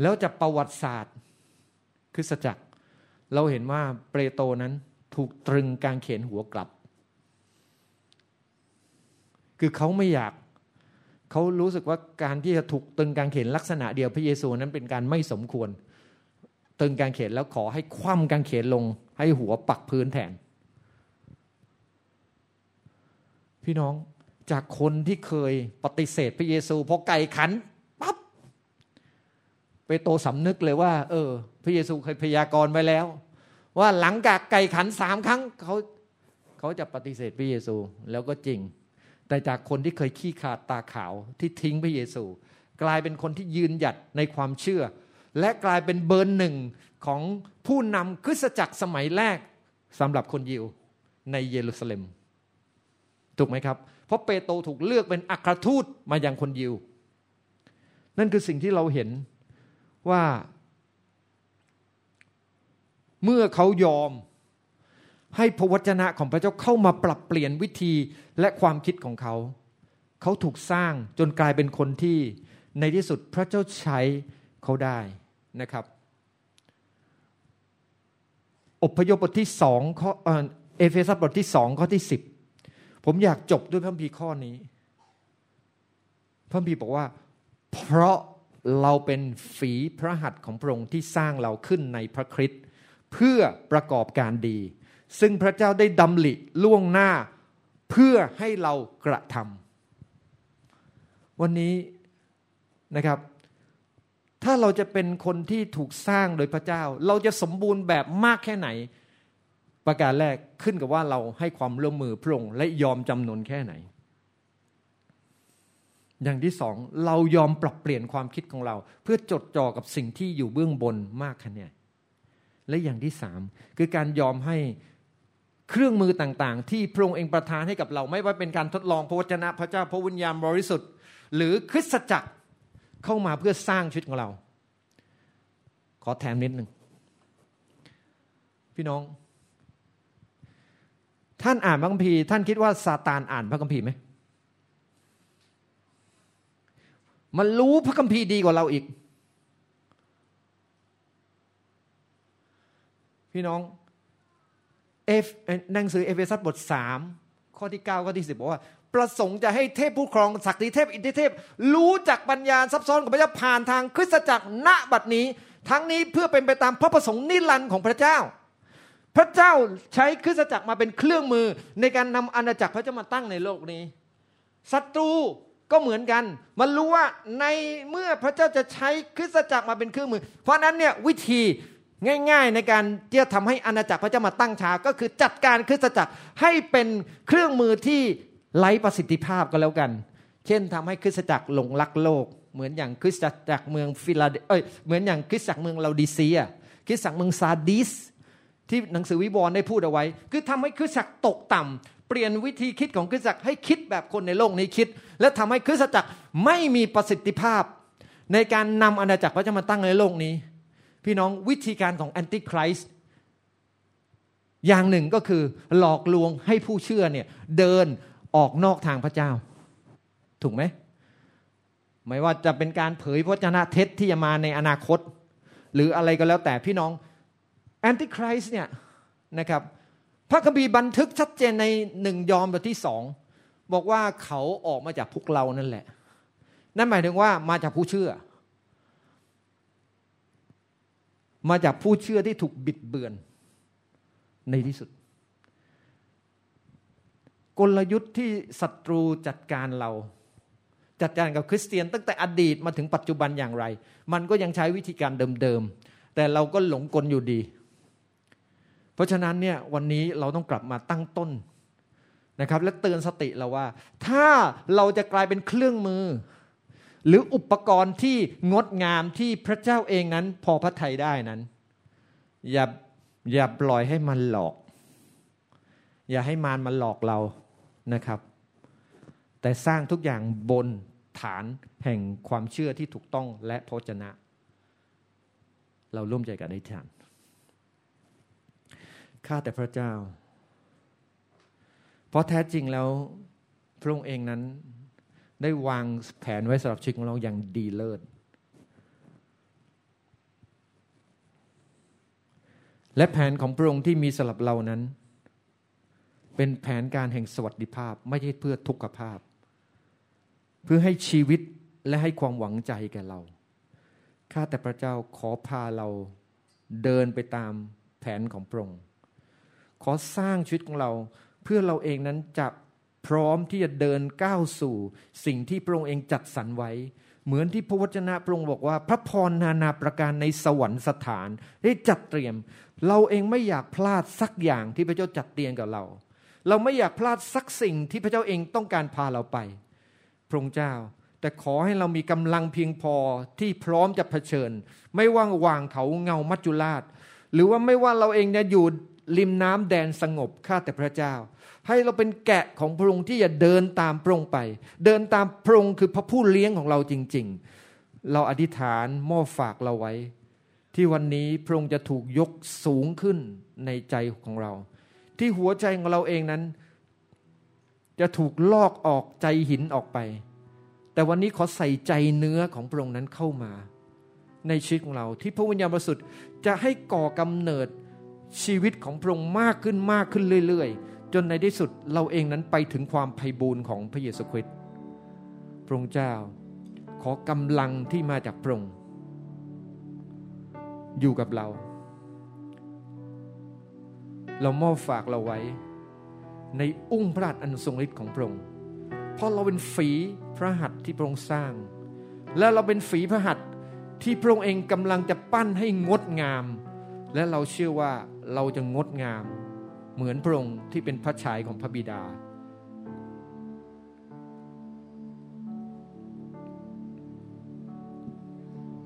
แล้วจะประวัติศาสตร์คือสจักร เราเห็นว่าเปโตรนั้นถูกตรึงกางเขนหัวกลับ คือเขาไม่อยากเขารู้สึกว่าการที่จะถูกตึงกางเขนลักษณะเดียวพระเยซูนั้นเป็นการไม่สมควร ตึงกางเขนแล้วขอให้คว่ำกางเขนลง ให้หัวปักพื้นแทน พี่น้องจากคนที่เคยปฏิเสธพระเยซูพอไก่ขันปับ๊บเปโตสำนึกเลยว่า เออ พระเยซูเคยพยากรณ์ไว้แล้ว ว่าหลังจากไก่ขันสามครั้งเขาเขาจะปฏิเสธพระเยซูแล้วก็จริง แต่จากคนที่เคยขี้ขาดตาขาวที่ทิ้งพระเยซู กลายเป็นคนที่ยืนหยัดในความเชื่อ และกลายเป็นเบอร์หนึ่งของผู้นำคริสตจักรสมัยแรกสำหรับคนยิวในเยรูซาเล็ม ถูกไหมครับ เพราะเปโตรถูกเลือกเป็นอัครทูตมายังคนยิว นั่นคือสิ่งที่เราเห็นว่า เมื่อเขายอมให้พระวจนะของพระเจ้าเข้ามาปรับเปลี่ยนวิธีและความคิดของเขา เขาถูกสร้างจนกลายเป็นคนที่ในที่สุดพระเจ้าใช้เขาได้นะครับ อพยพบทที่สองข้อเอเฟซัสบทที่สองข้อที่สิบ ผมอยากจบด้วยพระพีข้อนี้ พระพีบอกว่า เพราะเราเป็นฝีพระหัตถ์ของพระองค์ที่สร้างเราขึ้นในพระคริสต์เพื่อประกอบการดี ซึ่งพระเจ้าได้ดำริล่วงหน้าเพื่อให้เรากระทำวันนี้นะครับ ถ้าเราจะเป็นคนที่ถูกสร้างโดยพระเจ้า เราจะสมบูรณ์แบบมากแค่ไหน ประการแรกขึ้นกับว่าเราให้ความร่วมมือพระองค์และยอมจำนนแค่ไหน อย่างที่สองเรายอมปรับเปลี่ยนความคิดของเรา เพื่อจดจ่อกับสิ่งที่อยู่เบื้องบนมากขนาดและอย่างที่สามคือการยอมให้เครื่องมือต่างๆ ที่พระองค์เองประทานให้กับเราไม่ว่าเป็นการทดลองพระวจนะพระเจ้าพระวิญญาณบริสุทธิ์ หรือคริสตจักรเข้ามาเพื่อสร้างชีวิตของเรา ขอแถมนิดหนึ่งพี่น้อง ท่านอ่านพระคัมภีร์ท่านคิดว่าซาตานอ่านพระคัมภีร์ไหมมันรู้พระคัมภีร์ดีกว่าเราอีก พี่น้องเอฟหนังสือเอเฟซัสบทสามข้อที่9ข้อที่10บอกว่า ประสงค์จะให้เทพผู้ครองศักดิเทพอินทิเทพ รู้จักปัญญาซับซ้อนของพระเจ้าผ่านทางคริสตจักรณบัดนี้ ทั้งนี้เพื่อเป็นไปตามพระประสงค์นิรันดร์ของพระเจ้า พระเจ้าใช้คริสตจักรมาเป็นเครื่องมือ ในการนำอาณาจักรพระเจ้ามาตั้งในโลกนี้ศัตรูก็เหมือนกัน มันรู้ว่าในเมื่อพระเจ้าจะใช้คริสตจักรมาเป็นเครื่องมือ เพราะนั้นเนี่ยวิธีง่าย ๆ ในการที่จะทำให้อาณาจักรพระเจ้ามาตั้งฉากก็คือจัดการคริสตจักรให้เป็นเครื่องมือที่ไร้ประสิทธิภาพก็แล้วกัน เช่นทำให้คริสตจักรหลงรักโลก เหมือนอย่างคริสตจักรเมืองฟิลาเดเอ้ยเหมือนอย่างคริสตจักรเมืองลาดิเซียคริสตจักรเมืองซาดิส ที่หนังสือวิบรณ์ได้พูดเอาไว้ คือทำให้คริสตจักรตกต่ำเปลี่ยนวิธีคิดของคริสตจักรให้คิดแบบคนในโลกนี้คิด และทำให้คริสตจักรไม่มีประสิทธิภาพ ในการนำอาณาจักรพระเจ้ามาตั้งในโลกนี้ พี่น้องวิธีการของแอนติคริสต์อย่างหนึ่งก็คือหลอกลวงให้ผู้เชื่อเนี่ยเดินออกนอกทางพระเจ้า ถูกไหมไม่ว่าจะเป็นการเผยพระเจ้าเท็จที่จะมาในอนาคต หรืออะไรก็แล้วแต่พี่น้อง แอนติคริสต์เนี่ยนะครับพระคัมภีร์บันทึกชัดเจนในหนึ่งยอห์นบทที่สองบอกว่าเขาออกมาจากพวกเรานั่นแหละ นั่นหมายถึงว่ามาจากผู้เชื่อ มาจากผู้เชื่อที่ถูกบิดเบือนในที่สุด กลยุทธ์ที่ศัตรูจัดการเรา จัดการกับคริสเตียน ตั้งแต่อดีตมาถึงปัจจุบันอย่างไร มันก็ยังใช้วิธีการเดิมๆแต่เราก็หลงกลอยู่ดี เพราะฉะนั้นเนี่ยวันนี้เราต้องกลับมาตั้งต้นนะครับและเตือนสติเราว่า ถ้าเราจะกลายเป็นเครื่องมือ หรืออุปกรณ์ที่งดงามที่พระเจ้าเองนั้น พอพระทัยได้นั้น อย่าอย่าปล่อยให้มันหลอก อย่าให้มารมันหลอกเรานะครับ แต่สร้างทุกอย่างบนฐานแห่งความเชื่อที่ถูกต้องและพระเจนะ เราร่วมใจกันในทาน ข้าแต่พระเจ้า เพราะแท้จริงแล้วพระองค์เองนั้นได้วางแผนไว้สำหรับชีวิตของเราอย่างดีเลิศ และแผนของพระองค์ที่มีสำหรับเรานั้น เป็นแผนการแห่งสวัสดิภาพไม่ใช่เพื่อทุกขภาพ เพื่อให้ชีวิตและให้ความหวังใจแก่เรา ข้าแต่พระเจ้าขอพาเราเดินไปตามแผนของพระองค์ ขอสร้างชีวิตของเรา เพื่อเราเองนั้นจะพร้อมที่จะเดินก้าวสู่ สิ่งที่พระองค์เองจัดสรรไว้ เหมือนที่พระวจนะพระองค์บอกว่า พระพรนานาประการในสวรรค์สถานได้จัดเตรียม เราเองไม่อยากพลาดสักอย่างที่พระเจ้าจัดเตรียมกับเรา เราไม่อยากพลาดสักสิ่งที่พระเจ้าเองต้องการพาเราไป พระองค์เจ้าแต่ขอให้เรามีกำลังเพียงพอที่พร้อมจะเผชิญ ไม่ว่างวางเขาเงามัจจุราช หรือว่าไม่ว่าเราเองเนี่ยอยู่ ริมน้ำแดนสงบข้าแต่พระเจ้า ให้เราเป็นแกะของพระองค์ที่จะเดินตามพระองค์ไป เดินตามพระองค์คือพระผู้เลี้ยงของเราจริง ๆ เราอธิษฐานมอบฝากเราไว้ ที่วันนี้พระองค์จะถูกยกสูงขึ้นในใจของเรา ที่หัวใจของเราเองนั้น จะถูกลอกออกใจหินออกไป แต่วันนี้ขอใส่ใจเนื้อของพระองค์นั้นเข้ามา ในชีวิตของเราที่พระวิญญาณบริสุทธิ์จะให้ก่อกำเนิด ชีวิตของพระองค์มากขึ้นมากขึ้นเรื่อย ๆ จนในที่สุดเราเองนั้นไปถึงความไพ่บูรณ์ของพระเยซูคริสต์พระองค์เจ้า ขอกำลังที่มาจากพระองค์อยู่กับเรา เรามอบฝากเราไว้ ในอุ้งพระหัตถ์อันทรงฤทธิ์ของพระองค์เพราะเราเป็นฝีพระหัตถ์ที่พระองค์สร้าง และเราเป็นฝีพระหัตถ์ที่พระองค์เองกำลังจะปั้นให้งดงาม และเราเชื่อว่าเราจะงดงามเหมือนพระองค์ที่เป็นพระฉายของพระบิดา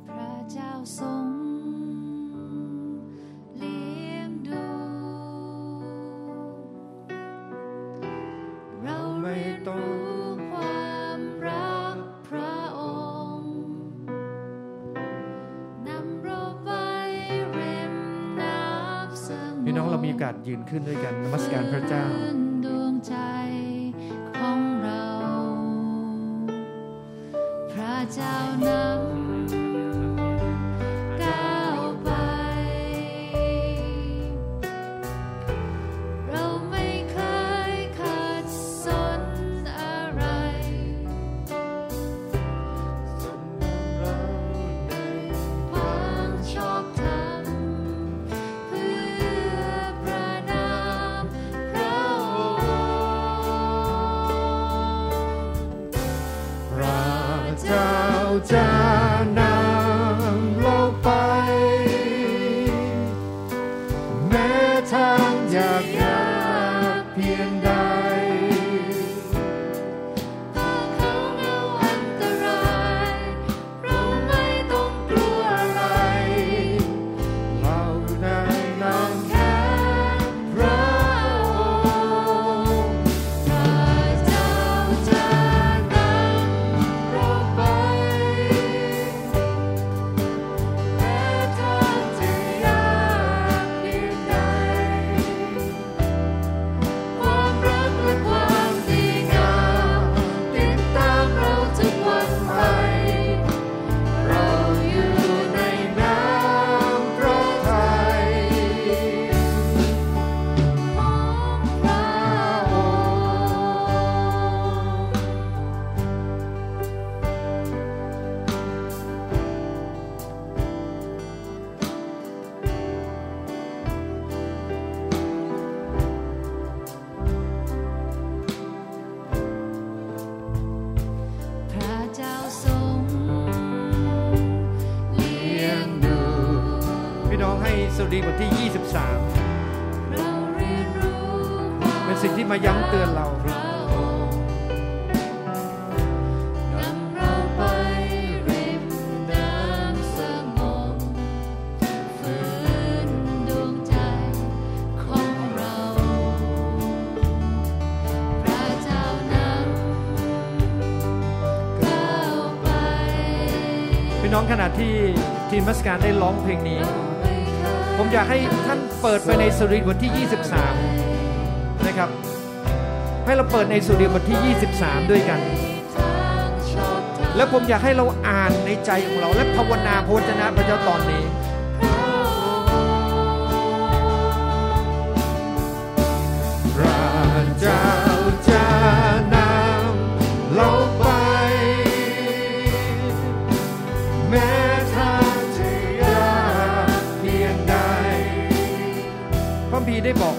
พระเจ้าทรง ขึ้นด้วยกันนมัสการพระเจ้า ขณะที่ทีมพัสการได้ร้องเพลงนี้ ผมอยากให้ท่านเปิดไปในสุริบทที่ 23 นะครับ ให้เราเปิดในสุริบทที่ 23 ด้วยกัน แล้วผมอยากให้เราอ่านในใจของเรา และภาวนาพระวจนะพระเจ้าตอนนี้พระเจ้าจะนำเรา เมา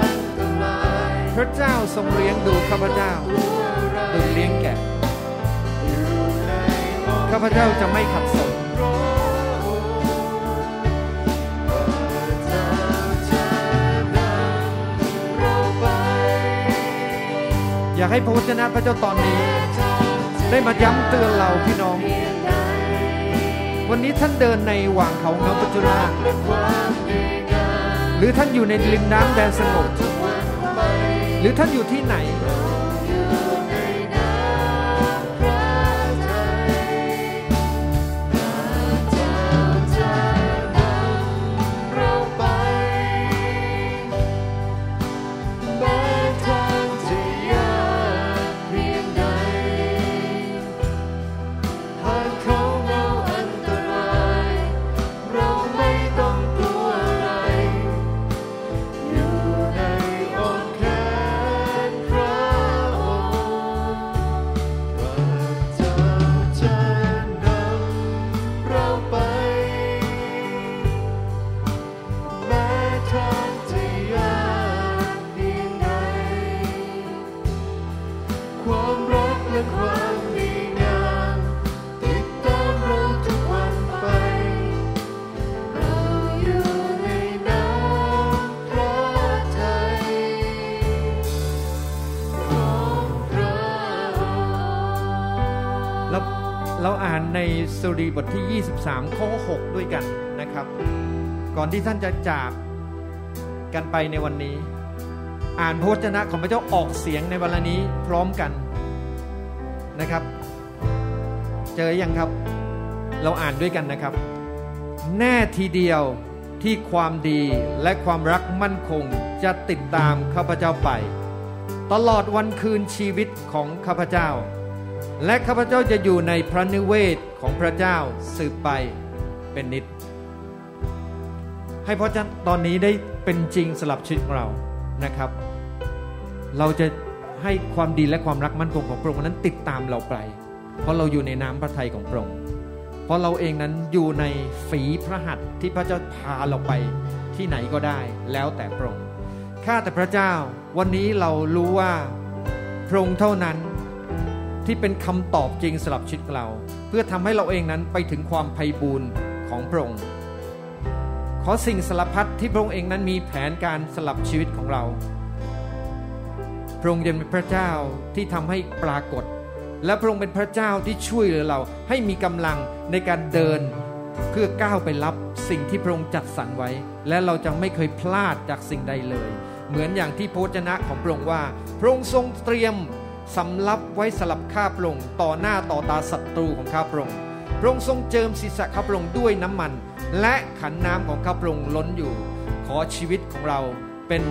อันตรายพระเจ้าทรงเลี้ยงดูข้าพเจ้าตัวอะไรดุจเลี้ยงแก่ข้าพเจ้าจะไม่ขัดสนองค์อยากให้พระวจนะพระเจ้าตอนนี้ ได้มาย้ำเตือนเราพี่น้อง วันนี้ท่านเดินในหว่างเขาเงาปัจจุบันและควา หรือท่านอยู่ในริมน้ำแดนสงบหรือท่านอยู่ที่ไหน สุรีบทที่ 23 ข้อ 6 ด้วยกันนะครับ ก่อนที่ท่านจะจากกันไปในวันนี้ อ่านพระวจนะของพระเจ้าออกเสียงในวันนี้พร้อมกันนะครับ เจอยังครับ เราอ่านด้วยกันนะครับ แน่ทีเดียวที่ความดีและความรักมั่นคงจะติดตามข้าพเจ้าไป ตลอดวันคืนชีวิตของข้าพเจ้า และข้าพเจ้าจะอยู่ในพระนิเวศของพระเจ้าสืบไปเป็นนิจให้พระเจ้าตอนนี้ได้เป็นจริงสลับชีวิตของเรานะครับ เราจะให้ความดีและความรักมั่นคงของพระองค์นั้นติดตามเราไป เพราะเราอยู่ในน้ำพระทัยของพระองค์ เพราะเราเองนั้นอยู่ในฝีพระหัตถ์ที่พระเจ้าพาเราไปที่ไหนก็ได้แล้วแต่พระองค์ ข้าแต่พระเจ้าวันนี้เรารู้ว่าพระองค์เท่านั้น ที่เป็นคำตอบจริงสำหรับชีวิตเรา เพื่อทำให้เราเองนั้นไปถึงความไพ่บูรณ์ของพระองค์ ขอสิ่งสารพัดที่พระองค์เองนั้นมีแผนการสลับชีวิตของเรา พระองค์จะเป็นพระเจ้าที่ทำให้ปรากฏ และพระองค์เป็นพระเจ้าที่ช่วยเหลือเราให้มีกำลังในการเดินเพื่อก้าวไปรับสิ่งที่พระองค์จัดสรรไว้ และเราจะไม่เคยพลาดจากสิ่งใดเลย เหมือนอย่างที่พระวจนะของพระองค์ว่า พระองค์ทรงเตรียม สำรับไว้สลับข้าพระองค์ต่อหน้าต่อตาศัตรูของข้าพระองค์พระองค์ทรงเจิมศีรษะข้าพระองค์ด้วยน้ำมัน และขันน้ำของข้าพระองค์ล้นอยู่ ขอชีวิตของเราเป็น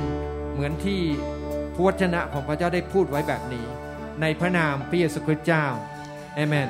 เหมือนที่พระวจนะของพระเจ้าได้พูดไว้แบบนี้ ในพระนามพระเยซูคริสต์เจ้าเอเมน